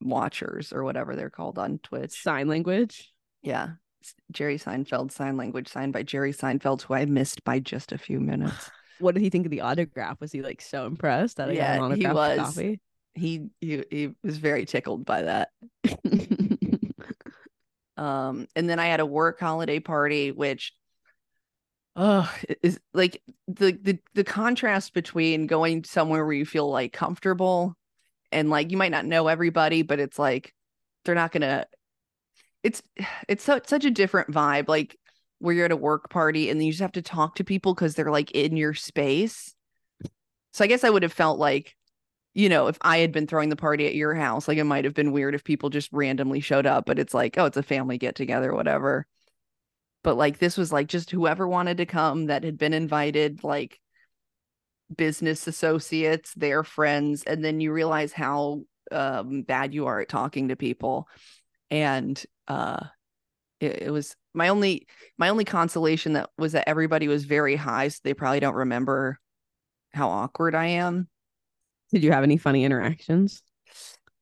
watchers or whatever they're called on Twitch. Sign language. Yeah. Jerry Seinfeld sign language signed by Jerry Seinfeld, who I missed by just a few minutes. What did he think of the autograph? Was he like so impressed that I got Yeah, an he autographed was. copy? He, he he was very tickled by that. Um, and then I had a work holiday party, which oh is like the the the contrast between going somewhere where you feel like comfortable and like you might not know everybody, but it's like they're not gonna it's it's so such a different vibe, like where you're at a work party and you just have to talk to people because they're like in your space. So I guess I would have felt like you know, if I had been throwing the party at your house, like it might have been weird if people just randomly showed up, but it's like, oh, it's a family get together, whatever. But like this was like just whoever wanted to come that had been invited, like business associates, their friends, and then you realize how um, bad you are at talking to people. And uh it, it was my only my only consolation that was that everybody was very high, so they probably don't remember how awkward I am. Did you have any funny interactions?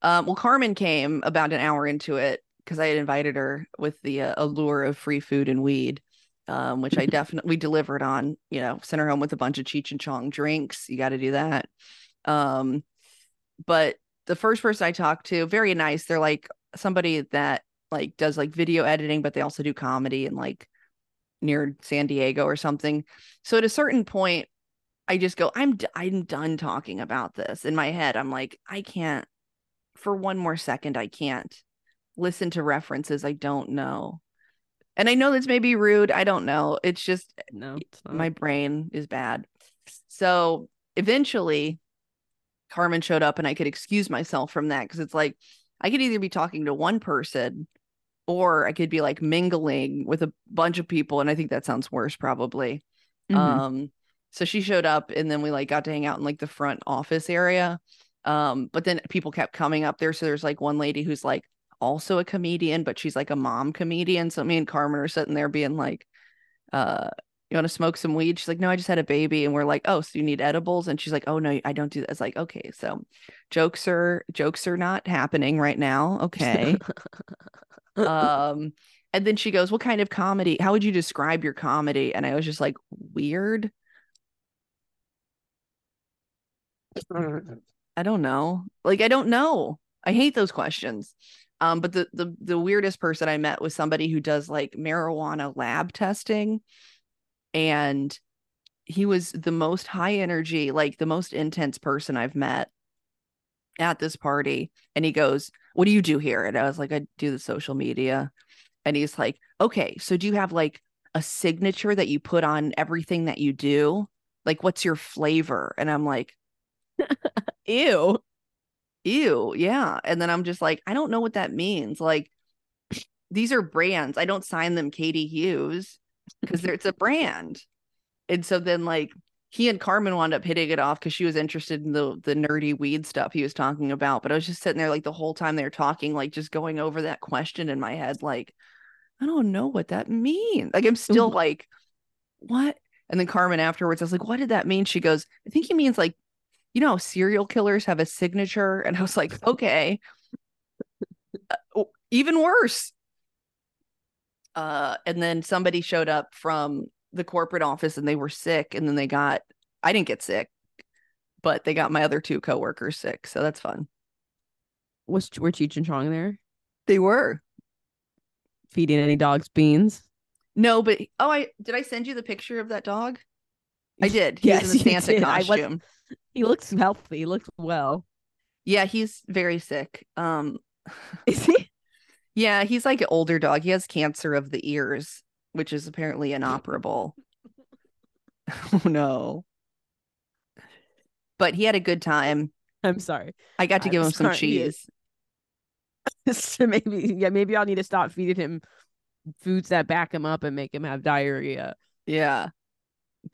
Um, well, Carmen came about an hour into it because I had invited her with the uh, allure of free food and weed, um, which I definitely delivered on. You know, sent her home with a bunch of Cheech and Chong drinks. You got to do that. Um, but the first person I talked to, very nice. They're like somebody that like does like video editing, but they also do comedy and like near San Diego or something. So at a certain point, I just go, I'm d- I'm done talking about this. In my head, I'm like, I can't for one more second, I can't listen to references I don't know. And I know this may be rude. I don't know. It's just No, it's my brain is bad. So eventually, Carmen showed up and I could excuse myself from that because it's like I could either be talking to one person or I could be like mingling with a bunch of people. And I think that sounds worse, probably. Mhm. Um, so she showed up and then we like got to hang out in like the front office area. Um, but then people kept coming up there. So there's like one lady who's like also a comedian, but she's like a mom comedian. So me and Carmen are sitting there being like, uh, you want to smoke some weed? She's like, no, I just had a baby. And we're like, oh, so you need edibles? And she's like, oh no, I don't do that. It's like, okay, so jokes are jokes are not happening right now. Okay. um, and then she goes, What kind of comedy? How would you describe your comedy? And I was just like, weird. I don't know. Like I don't know. I hate those questions. Um, but the the the weirdest person I met was somebody who does like marijuana lab testing, and he was the most high energy, like the most intense person I've met at this party. And he goes, "What do you do here?" And I was like, "I do the social media." And he's like, "Okay, so do you have like a signature that you put on everything that you do? Like, what's your flavor?" And I'm like, Ew. ew yeah. And then i'm just like i don't know what that means. Like these are brands. I don't sign them katie hughes because it's a brand. And so then like he and carmen wound up hitting it off because she was interested in the the nerdy weed stuff he was talking about. But i was just sitting there like the whole time they were talking like just going over that question in my head like i don't know what that means like i'm still like what? And then carmen afterwards i was like what did that mean? She goes i think he means like you know serial killers have a signature? And i was like okay. Uh, even worse. Uh and then somebody showed up from the corporate office and they were sick and then they got i didn't get sick but they got my other two coworkers sick so that's fun. Was were Cheech and Chong there? They were. Feeding any dogs beans? no but oh i did i send you the picture of that dog? I did. He Yes, was in the santa did. I was- costume He looks healthy. He looks well. yeah he's very sick um Is he? Yeah, he's like an older dog. He has cancer of the ears, which is apparently inoperable. oh no. But he had a good time. I'm sorry. I got to I'm give him some sorry, cheese. so maybe yeah, maybe I'll need to stop feeding him foods that back him up and make him have diarrhea. Yeah.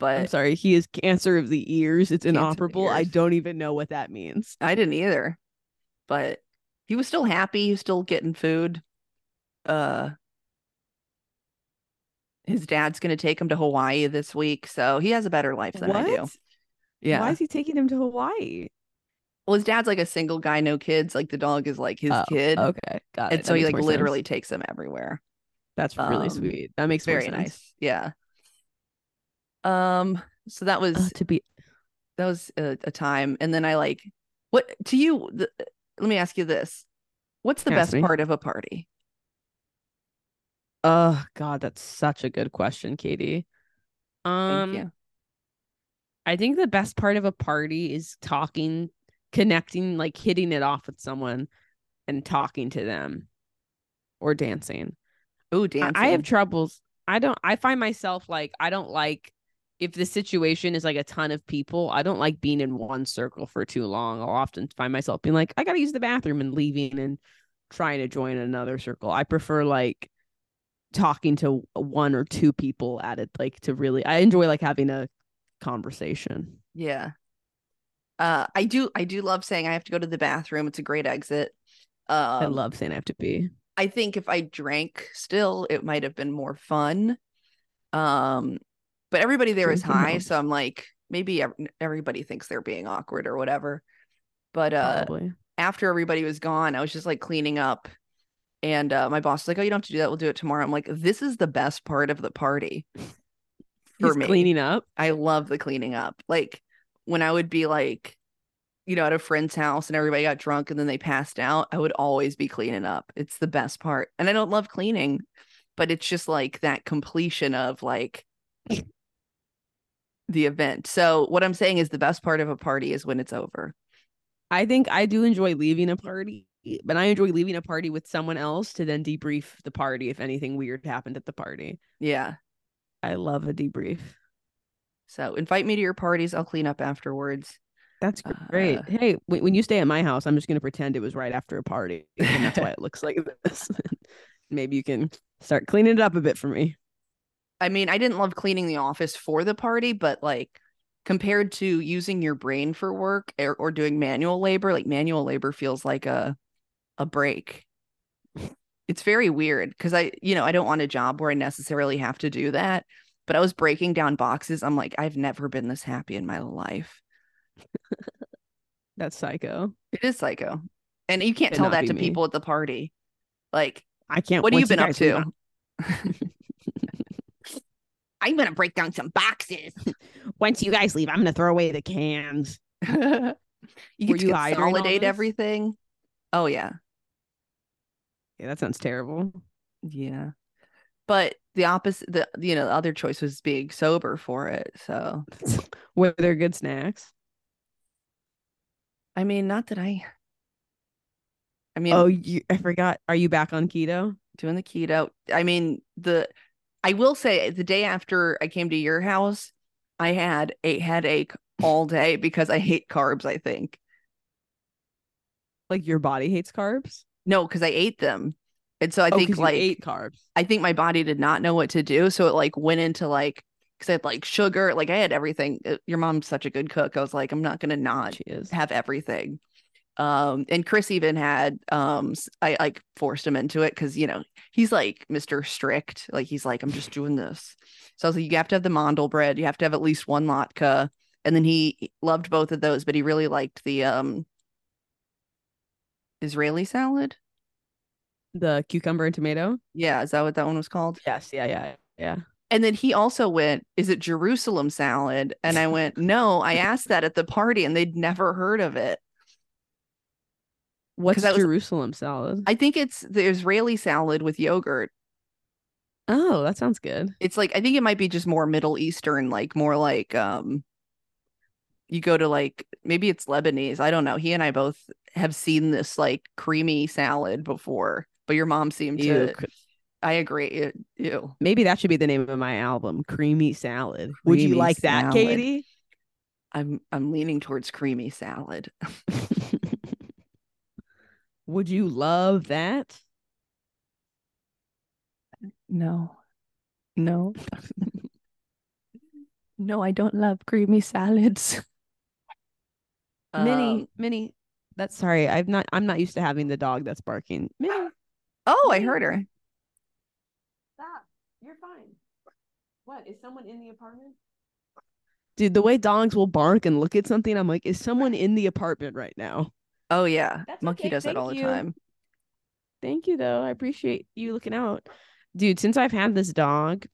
I'm sorry, he has cancer of the ears. It's Cancer of the inoperable. I don't even know what that means. I didn't either. But he was still happy. He was still getting food. Uh his dad's gonna take him to Hawaii this week, so he has a better life than I do. Yeah. Why is he taking him to Hawaii? well, his dad's like a single guy, no kids. Like the dog is like his Oh, kid. Okay, got it. And That so he like more sense. literally takes him everywhere. That's really um, sweet. That makes Very nice. Yeah. Um, so that was Uh, to be that was a, a time. And then I like what to you the, let me ask you this. What's the Ask best me. part of a party? Oh God, that's such a good question, Katie. Um. I think the best part of a party is talking, connecting, like hitting it off with someone and talking to them or dancing. Oh, I- I have troubles. I don't I find myself like I don't like if the situation is like a ton of people, I don't like being in one circle for too long. I'll often find myself being like, I gotta use the bathroom and leaving and trying to join another circle. I prefer like talking to one or two people at it, like to really I enjoy like having a conversation. Yeah. Uh I do I do love saying I have to go to the bathroom. It's a great exit. Um I love saying I have to be. I think if I drank still, it might have been more fun. Um, but everybody there is high, so I'm like, maybe everybody thinks they're being awkward or whatever. But uh, Probably. after everybody was gone, I was just like cleaning up, and uh, my boss was like, "Oh, you don't have to do that. We'll do it tomorrow." I'm like, "This is the best part of the party for He's me. cleaning up. I love the cleaning up. Like when I would be like, you know, at a friend's house and everybody got drunk and then they passed out, I would always be cleaning up. It's the best part. And I don't love cleaning, but it's just like that completion of like the event. So what I'm saying is the best part of a party is when it's over. I think I do enjoy leaving a party, but I enjoy leaving a party with someone else to then debrief the party if anything weird happened at the party. Yeah. I love a debrief. So invite me to your parties. I'll clean up afterwards. That's great. Uh, hey, when, when you stay at my house, I'm just going to pretend it was right after a party. And that's why it looks like this. Maybe you can start cleaning it up a bit for me. I mean, I didn't love cleaning the office for the party, but like compared to using your brain for work or, or doing manual labor, like manual labor feels like a a break. It's very weird because I, you know, I don't want a job where I necessarily have to do that. But I was breaking down boxes. I'm like, I've never been this happy in my life. That's psycho. It is psycho. And you can't Could tell that to me. people at the party. Like, I can't. what have you been up to? I'm gonna break down some boxes. Once you guys leave, I'm going to throw away the cans. you Were you consolidate everything. Oh yeah. Yeah, that sounds terrible. Yeah. But the opposite the you know, the other choice was being sober for it. So Were there good snacks? I mean, not that I I mean Oh, you, I forgot. Are you back on keto? doing the keto. I mean, the I will say the day after I came to your house, I had a headache all day because I hate carbs, I think. Like your body hates carbs? No, because I ate them. And so I Oh, think like ate carbs. I think my body did not know what to do. So it like went into like, because I had like sugar, like I had everything. Uh, Your mom's such a good cook. I was like, I'm not going to not have everything. Um, and Chris even had, um, I like forced him into it because, you know, he's like Mr. Strict. Like he's like, I'm just doing this. So I was like, you have to have the mandel bread. You have to have at least one latke. And then he loved both of those, but he really liked the, um, Israeli salad. The cucumber and tomato? Yeah. Is that what that one was called? Yes. Yeah. Yeah. Yeah. And then he also went, Is it Jerusalem salad? And I went, No, I asked that at the party and they'd never heard of it. What's I was- Jerusalem salad? I think it's the Israeli salad with yogurt. oh, that sounds good. It's like, I think it might be just more Middle Eastern, like more like, um, you go to like, maybe it's Lebanese. I don't know. He and I both have seen this like creamy salad before, but your mom seemed Ew, to, I agree. Ew. Ew. Maybe that should be the name of my album, Creamy Salad. Would you Creamy like that. Katie? I'm, I'm leaning towards creamy salad. Would you love that? No. No. no, I don't love creamy salads. Minnie, Um, Minnie. That's sorry. I'm not. I'm not used to having the dog that's barking. Minnie, oh, I heard her. stop. You're fine. What is someone in the apartment? Dude, the way dogs will bark and look at something, I'm like, is someone in the apartment right now? Oh yeah. That's Monkey okay, does that thank all the time. Thank you, though. I appreciate you looking out. Dude, since I've had this dog,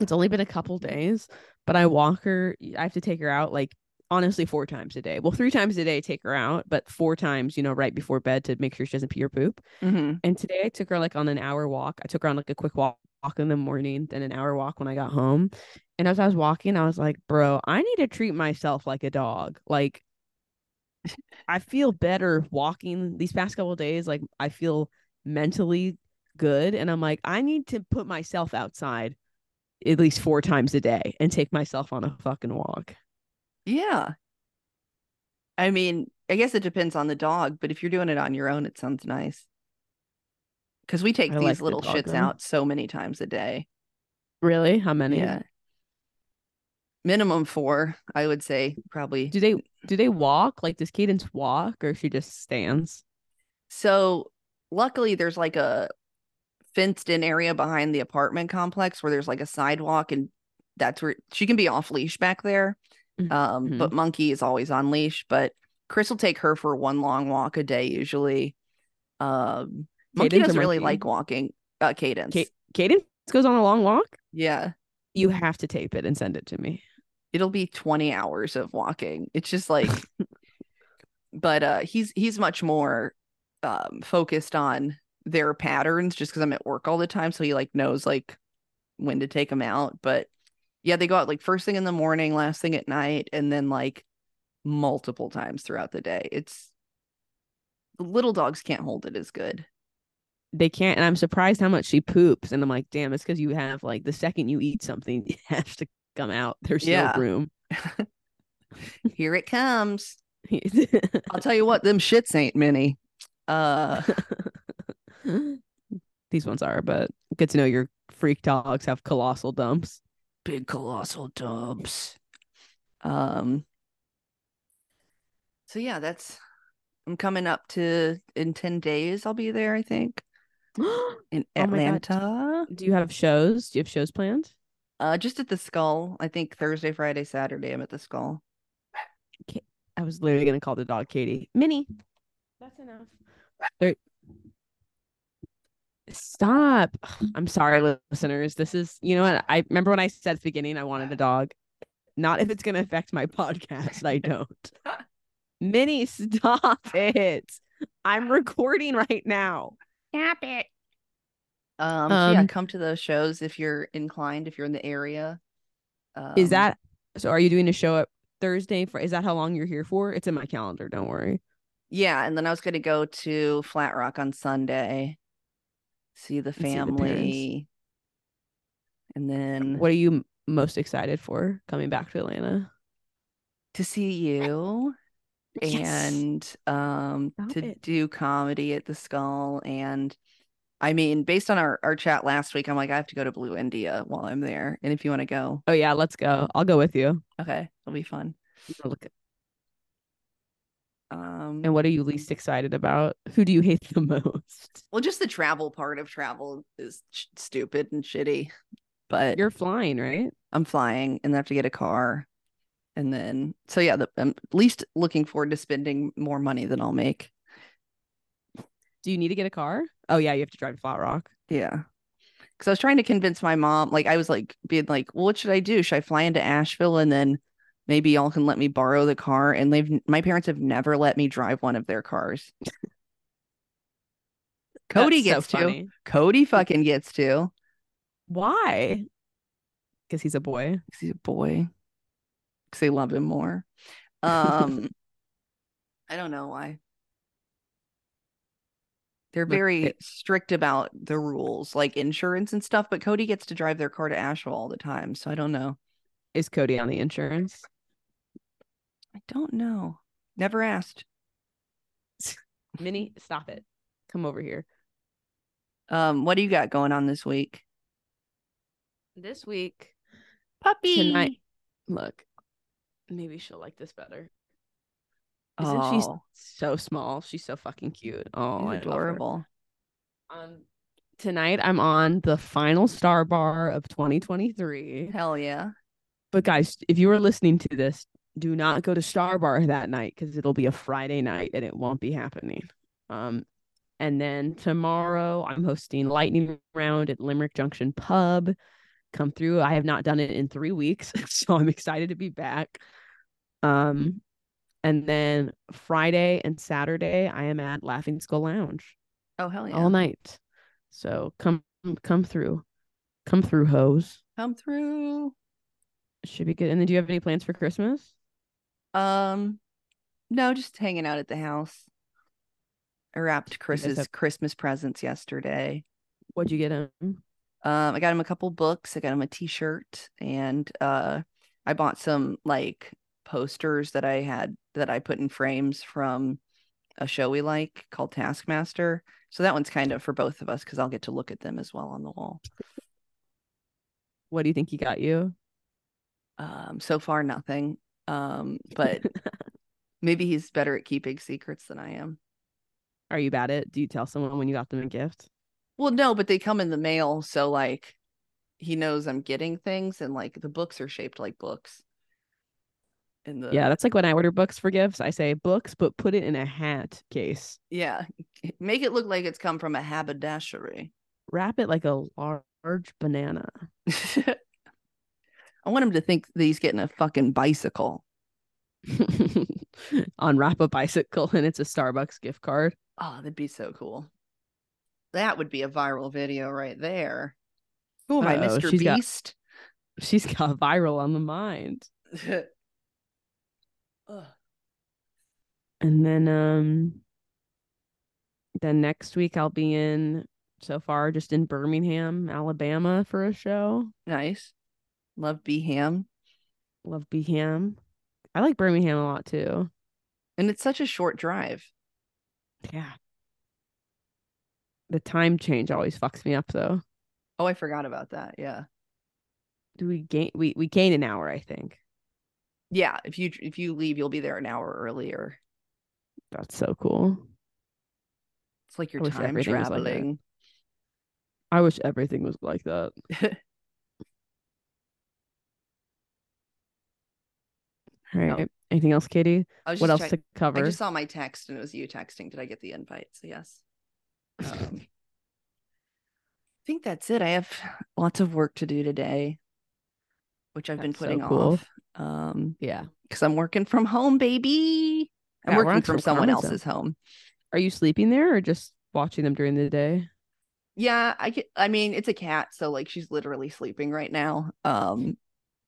it's only been a couple days, but I walk her. I have to take her out like honestly four times a day. Well, three times a day, take her out, but four times, you know, right before bed to make sure she doesn't pee or poop. hmm And today I took her like on an hour walk. I took her on like a quick walk, walk in the morning, then an hour walk when I got home. And as I was walking, I was like, bro, I need to treat myself like a dog. Like, I feel better walking these past couple of days. Like, I feel mentally good. And I'm like, I need to put myself outside at least four times a day and take myself on a fucking walk. Yeah. I mean, I guess it depends on the dog, but if you're doing it on your own, it sounds nice. Because we take I these like little dog shits out so many times a day. Really? How many? Yeah. Minimum four, I would say, probably. Do they do they walk? Like does Cadence walk or she just stands? So luckily there's like a fenced in area behind the apartment complex where there's like a sidewalk and that's where she can be off leash back there. Mhm. Um, but Monkey is always on leash, but Chris will take her for one long walk a day usually. Um Monkey doesn't really Monkey? like walking. Uh cadence. Ca- Cadence goes on a long walk. yeah. You have to tape it and send it to me. It'll be 20 hours of walking. It's just like but uh he's he's much more um focused on their patterns just because I'm at work all the time. So he like knows like when to take them out. But yeah, they go out like first thing in the morning, last thing at night, and then like multiple times throughout the day. It's the little dogs can't hold it as good. They can't, and I'm surprised how much she poops. And I'm like, damn, it's because you have like the second you eat something, you have to come out. There's Yeah. no room. Here it comes. I'll tell you what, them shits ain't many. Uh These ones are, but good to know your freak dogs have colossal dumps. big colossal dumps. Um so yeah, that's I'm coming up to in 10 days I'll be there, I think. In Oh. Atlanta. Do you have shows? Do you have shows planned? Uh just at the skull. I think Thursday, Friday, Saturday I'm at the skull. I was literally gonna call the dog Katie. Minnie. That's enough. There- Stop. I'm sorry, listeners. This is you know what? I remember when I said at the beginning I wanted a dog. Not if it's gonna affect my podcast. I don't. Minnie, stop it. I'm recording right now. Stop it. Um, so yeah, Um, come to those shows if you're inclined, if you're in the area. Is Um, that so? Are you doing a show up Thursday? For is that how long you're here for? It's in my calendar. Don't worry. yeah, and then I was gonna go to Flat Rock on Sunday, see the see the family. and then What are you most excited for coming back to Atlanta? to see you and um Stop to it. do comedy at the skull and I mean based on our our chat last week I'm like I have to go to Blue India while I'm there and if you want to go Oh yeah, let's go. I'll go with you. okay it'll be fun Look at- um And what are you least excited about? Who do you hate the most? well just the travel part of travel is sh- stupid and shitty but You're flying, right? I'm flying and I have to get a car and then so yeah the, I'm at least looking forward to spending more money than I'll make Do you need to get a car? Oh yeah, you have to drive to Flat Rock. Yeah. Because I was trying to convince my mom, like, I was like, being like, well, what should I do? Should I fly into Asheville and then maybe y'all can let me borrow the car? And they've, my parents have never let me drive one of their cars. Cody That's so gets to. Cody fucking gets to. Why? Because he's a boy. 'cause he's a boy. Because they love him more. Um, I don't know why. They're very it- strict about the rules, like insurance and stuff. But Cody gets to drive their car to Asheville all the time, so I don't know. Is Cody on the insurance? I don't know. Never asked. Minnie, stop it. Come over here. Um, what do you got going on this week? This week, Puppy. Tonight- look, maybe she'll like this better. Isn't she Oh, so small? She's so fucking cute. Oh, she's I love her. adorable. Um, tonight I'm on the final star bar of 2023. Hell yeah. But guys, if you are listening to this, do not go to Star Bar that night because it'll be a Friday night and it won't be happening. Um, and then tomorrow I'm hosting Lightning Round at Limerick Junction Pub. Come through. I have not done it in three weeks, so I'm excited to be back. Um, and then Friday and Saturday I am at Laughing Skull Lounge Oh hell yeah. all night. So come come through, come through, hose. Come through. Should be good. And then, do you have any plans for Christmas? Um, no, just hanging out at the house. I wrapped Chris's have- Christmas presents yesterday. What'd you get him? Um, I got him a couple books. I got him a T-shirt, and uh, I bought some like posters that I had that I put in frames from a show we like called Taskmaster. So that one's kind of for both of us because I'll get to look at them as well on the wall. What do you think he got you? Um, so far nothing. Um, but maybe he's better at keeping secrets than I am. Are you bad at? Do you tell someone when you got them a gift? Well, no, but they come in the mail, so like he knows I'm getting things, and like the books are shaped like books. In the Yeah, that's like when I order books for gifts. I say books, but put it in a hat case. yeah, make it look like it's come from a haberdashery. Wrap it like a large banana. I want him to think that he's getting a fucking bicycle. Unwrap a bicycle and it's a Starbucks gift card. Oh, that'd be so cool. That would be a viral video right there. Who my Mr. she's got- Beast? She's got viral on the mind. Ugh. And then um then next week I'll be in so far just in Birmingham, Alabama for a show. nice. Love B Ham. Love Birmingham. I like Birmingham a lot too. And it's such a short drive. Yeah. The time change always fucks me up though. Oh, I forgot about that. Yeah. Do we gain we we gain an hour, I think. Yeah. If you if you leave, you'll be there an hour earlier. That's so cool. It's like you're time was like traveling. I wish everything was like that. All No. right. Anything else, Katie? What just else to cover? I just saw my text and it was you texting. Did I get the invite? So yes. Um, I think that's it. I have lots of work to do today, which I've been That's so putting cool. off. Um, yeah. because I'm working from home, baby. I'm Yeah, working from someone though. else's home. Are you sleeping there or just watching them during the day? Yeah, I get, I mean, it's a cat, so like she's literally sleeping right now. Um,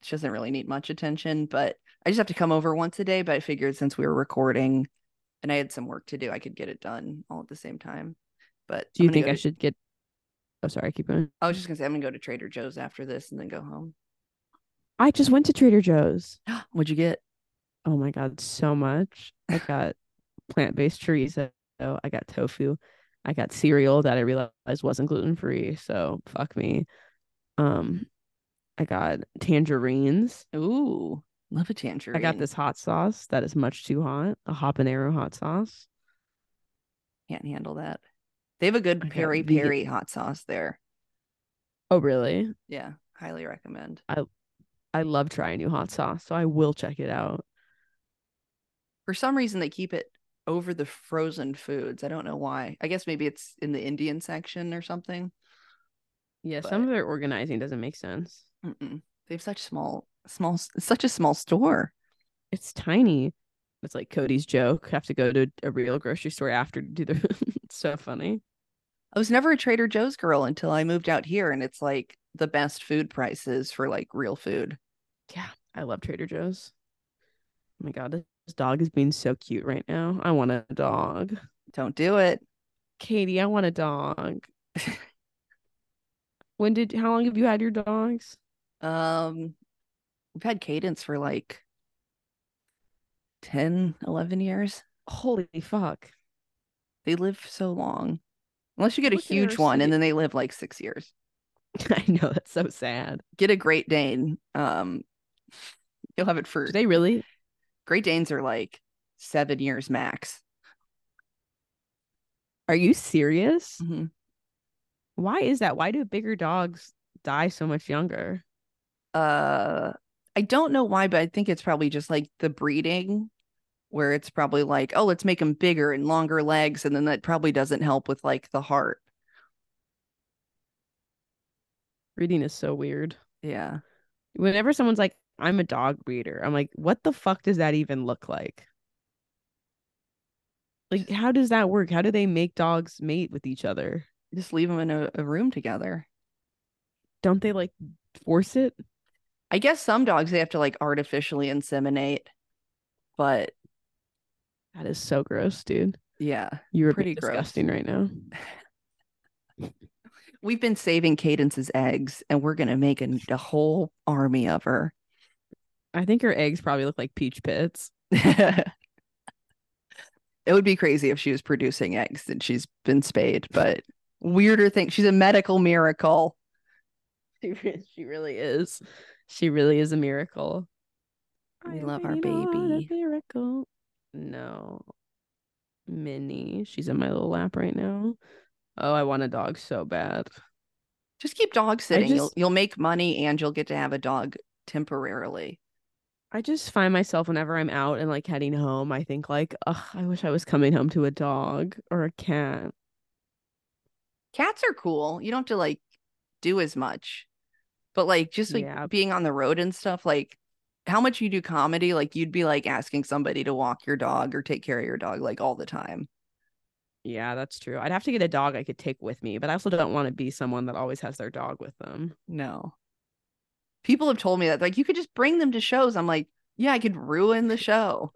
she doesn't really need much attention, but I just have to come over once a day. But I figured since we were recording and I had some work to do, I could get it done all at the same time. But Do you think I to- should get Oh sorry, keep going. I was just gonna say I'm gonna go to Trader Joe's after this and then go home. I just went to Trader Joe's. What'd you get? Oh my god, so much. I got plant-based chorizo. I got tofu. I got cereal that I realized wasn't gluten-free, so fuck me. Um I got tangerines. Ooh, love a tangerine. I got this hot sauce that is much too hot, a habanero hot sauce. Can't handle that. They have a good peri peri hot sauce there. Oh really? Yeah, highly recommend. I love trying new hot sauce, so I will check it out. For some reason, they keep it over the frozen foods. I don't know why. I guess maybe it's in the Indian section or something. Yeah, some of their organizing doesn't make sense. Mm-mm. They have such small, small, such a small store. It's tiny. It's like Cody's joke. Have to go to a real grocery store after to do the. it's so funny. I was never a Trader Joe's girl until I moved out here, and it's like the best food prices for like real food. Yeah, I love Trader Joe's. Oh my god, this dog is being so cute right now. I want a dog. Don't do it. Katie, I want a dog. when did how long have you had your dogs? Um, we've had Cadence for like 10, 11 years. Holy fuck. They live so long. Unless you get a Look huge one, and then they live like six years. I know that's so sad. Get a Great Dane. Um, you'll have it for Do they really? Great Danes are like seven years max. Are you serious? Mhm. Why is that? Why do bigger dogs die so much younger? Uh, I don't know why, but I think it's probably just like the breeding, where it's probably like, oh, let's make them bigger and longer legs, and then that probably doesn't help with like the heart. Breeding is so weird. Yeah. Whenever someone's like, I'm a dog breeder, I'm like, what the fuck does that even look like? Like, how does that work? How do they make dogs mate with each other? Just leave them in a, a room together. Don't they like force it? I guess some dogs they have to like artificially inseminate, but That is so gross, dude. yeah, You're Pretty pretty gross. disgusting right now. we've been saving Cadence's eggs, and we're gonna make a, a whole army of her. I think her eggs probably look like peach pits. it would be crazy if she was producing eggs and she's been spayed, but weirder thing, she's a medical miracle. She, she really is. She really is a miracle. We I love our baby. Miracle. No. Minnie. She's in my little lap right now. Oh, I want a dog so bad. Just keep dog sitting. You'll you'll make money and you'll get to have a dog temporarily. I just find myself whenever I'm out and like heading home, I think like, ugh, I wish I was coming home to a dog or a cat. Cats are cool. You don't have to like do as much. But like just like Yeah. being on the road and stuff, like how much you do comedy, like you'd be like asking somebody to walk your dog or take care of your dog like all the time. Yeah, that's true. I'd have to get a dog I could take with me, but I also don't want to be someone that always has their dog with them. No. People have told me that like you could just bring them to shows. I'm like, yeah, I could ruin the show.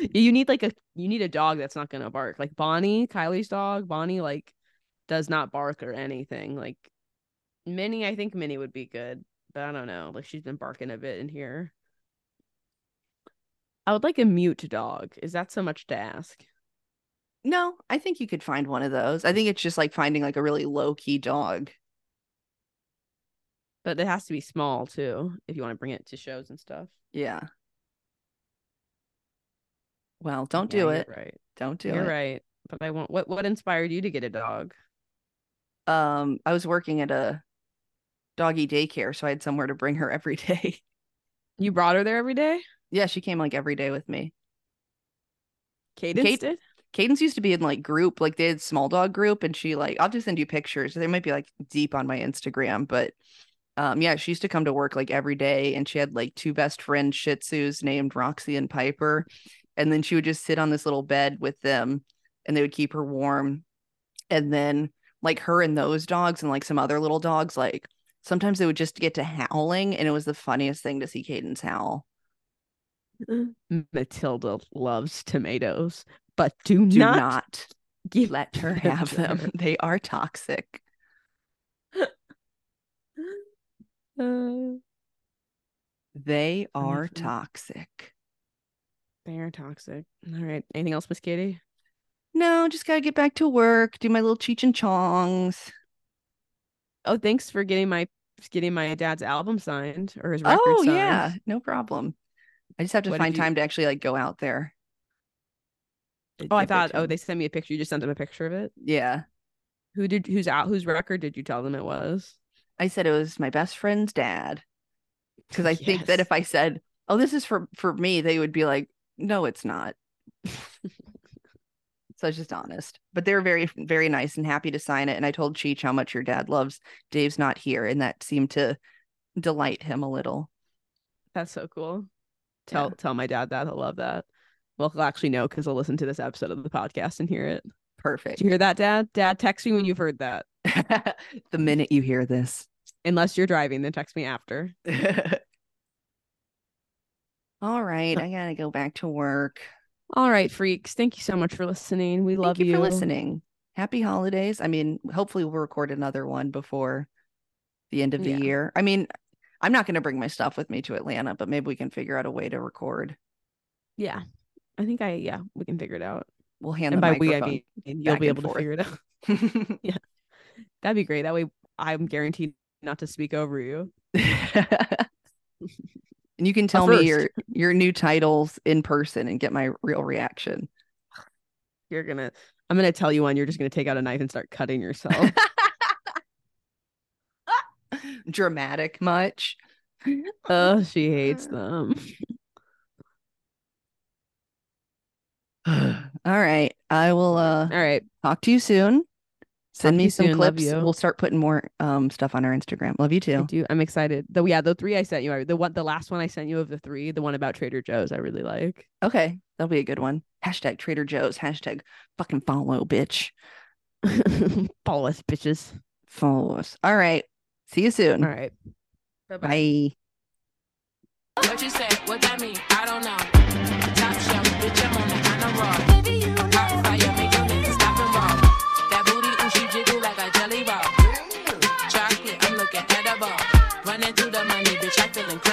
You need like a you need a dog that's not gonna bark. Like Bonnie, Kylie's dog, Bonnie like does not bark or anything. Like Minnie, I think Minnie would be good, but I don't know. Like she's been barking a bit in here. I would like a mute dog. Is that so much to ask? No, I think you could find one of those. I think it's just like finding like a really low key dog. But it has to be small too, if you want to bring it to shows and stuff. Yeah. Well, don't do it. Right. Don't do You're it. right. But I want what what inspired you to get a dog? Um, I was working at a doggy daycare, so I had somewhere to bring her every day. You brought her there every day? yeah, she came like every day with me. Cadence Kate- did? Cadence used to be in like group, like they had small dog group, and she like I'll just send you pictures. They might be like deep on my Instagram, but um yeah, she used to come to work like every day and she had like two best friend shih tzus named Roxy and Piper. And then she would just sit on this little bed with them and they would keep her warm. And then like her and those dogs and like some other little dogs, like sometimes they would just get to howling and it was the funniest thing to see Cadence howl. Matilda loves tomatoes, but do, Do not, not let her have them. They are toxic. Uh, They are toxic. they are toxic. All right. Anything else, Miss Katie? No, just gotta get back to work, do my little Cheech and Chongs. Oh, thanks for getting my getting my dad's album signed or his record Oh signed. yeah, no problem. I just have to What did find you- time to actually like go out there. to Oh, I thought. to Oh, they sent me a picture. You just sent them a picture of it. Yeah, Who did? Who's out? Whose record did you tell them it was? I said it was my best friend's dad because I think that if I said, "Oh, this is for for me," they would be like, "No, it's not." so I was just honest, but they were very very nice and happy to sign it. And I told Cheech how much your dad loves Dave's not here, and that seemed to delight him a little. That's so cool. Tell Yeah. tell my dad that he'll love that. Well, he'll actually know because he'll listen to this episode of the podcast and hear it. Perfect. Did you hear that, Dad? Dad, text me when you've heard that. the minute you hear this. Unless you're driving, then text me after. All right, I gotta go back to work. All right, freaks. Thank you so much for listening. We love Thank you, for listening. Happy holidays. I mean, hopefully we'll record another one before the end of the Yeah. year. I mean, I'm not gonna bring my stuff with me to Atlanta, but maybe we can figure out a way to record. Yeah. I think I yeah, we can figure it out. We'll hand and the by we I mean you'll be and able to figure it out. That'd be great. That way I'm guaranteed not to speak over you. and you can tell me your your new titles in person and get my real reaction. You're gonna I'm gonna tell you one, you're just gonna take out a knife and start cutting yourself. Dramatic much. oh, she hates them. All right. I will uh All right. talk to you soon. Send me some soon. Love clips. you. We'll start putting more um stuff on our Instagram. Love you I too. do. I'm excited. Though yeah, the three I sent you, I- the one the last one I sent you of the three, the one about Trader Joe's, I really like. Okay. That'll be a good one. Hashtag Trader Joe's. Hashtag fucking follow, bitch. Follow us, bitches. Follow us. All right. See you soon. All right. Bye-bye. Bye. What you say? What that mean? I don't know. Top shelf, bitch, I'm on the honor roll. Jack feeling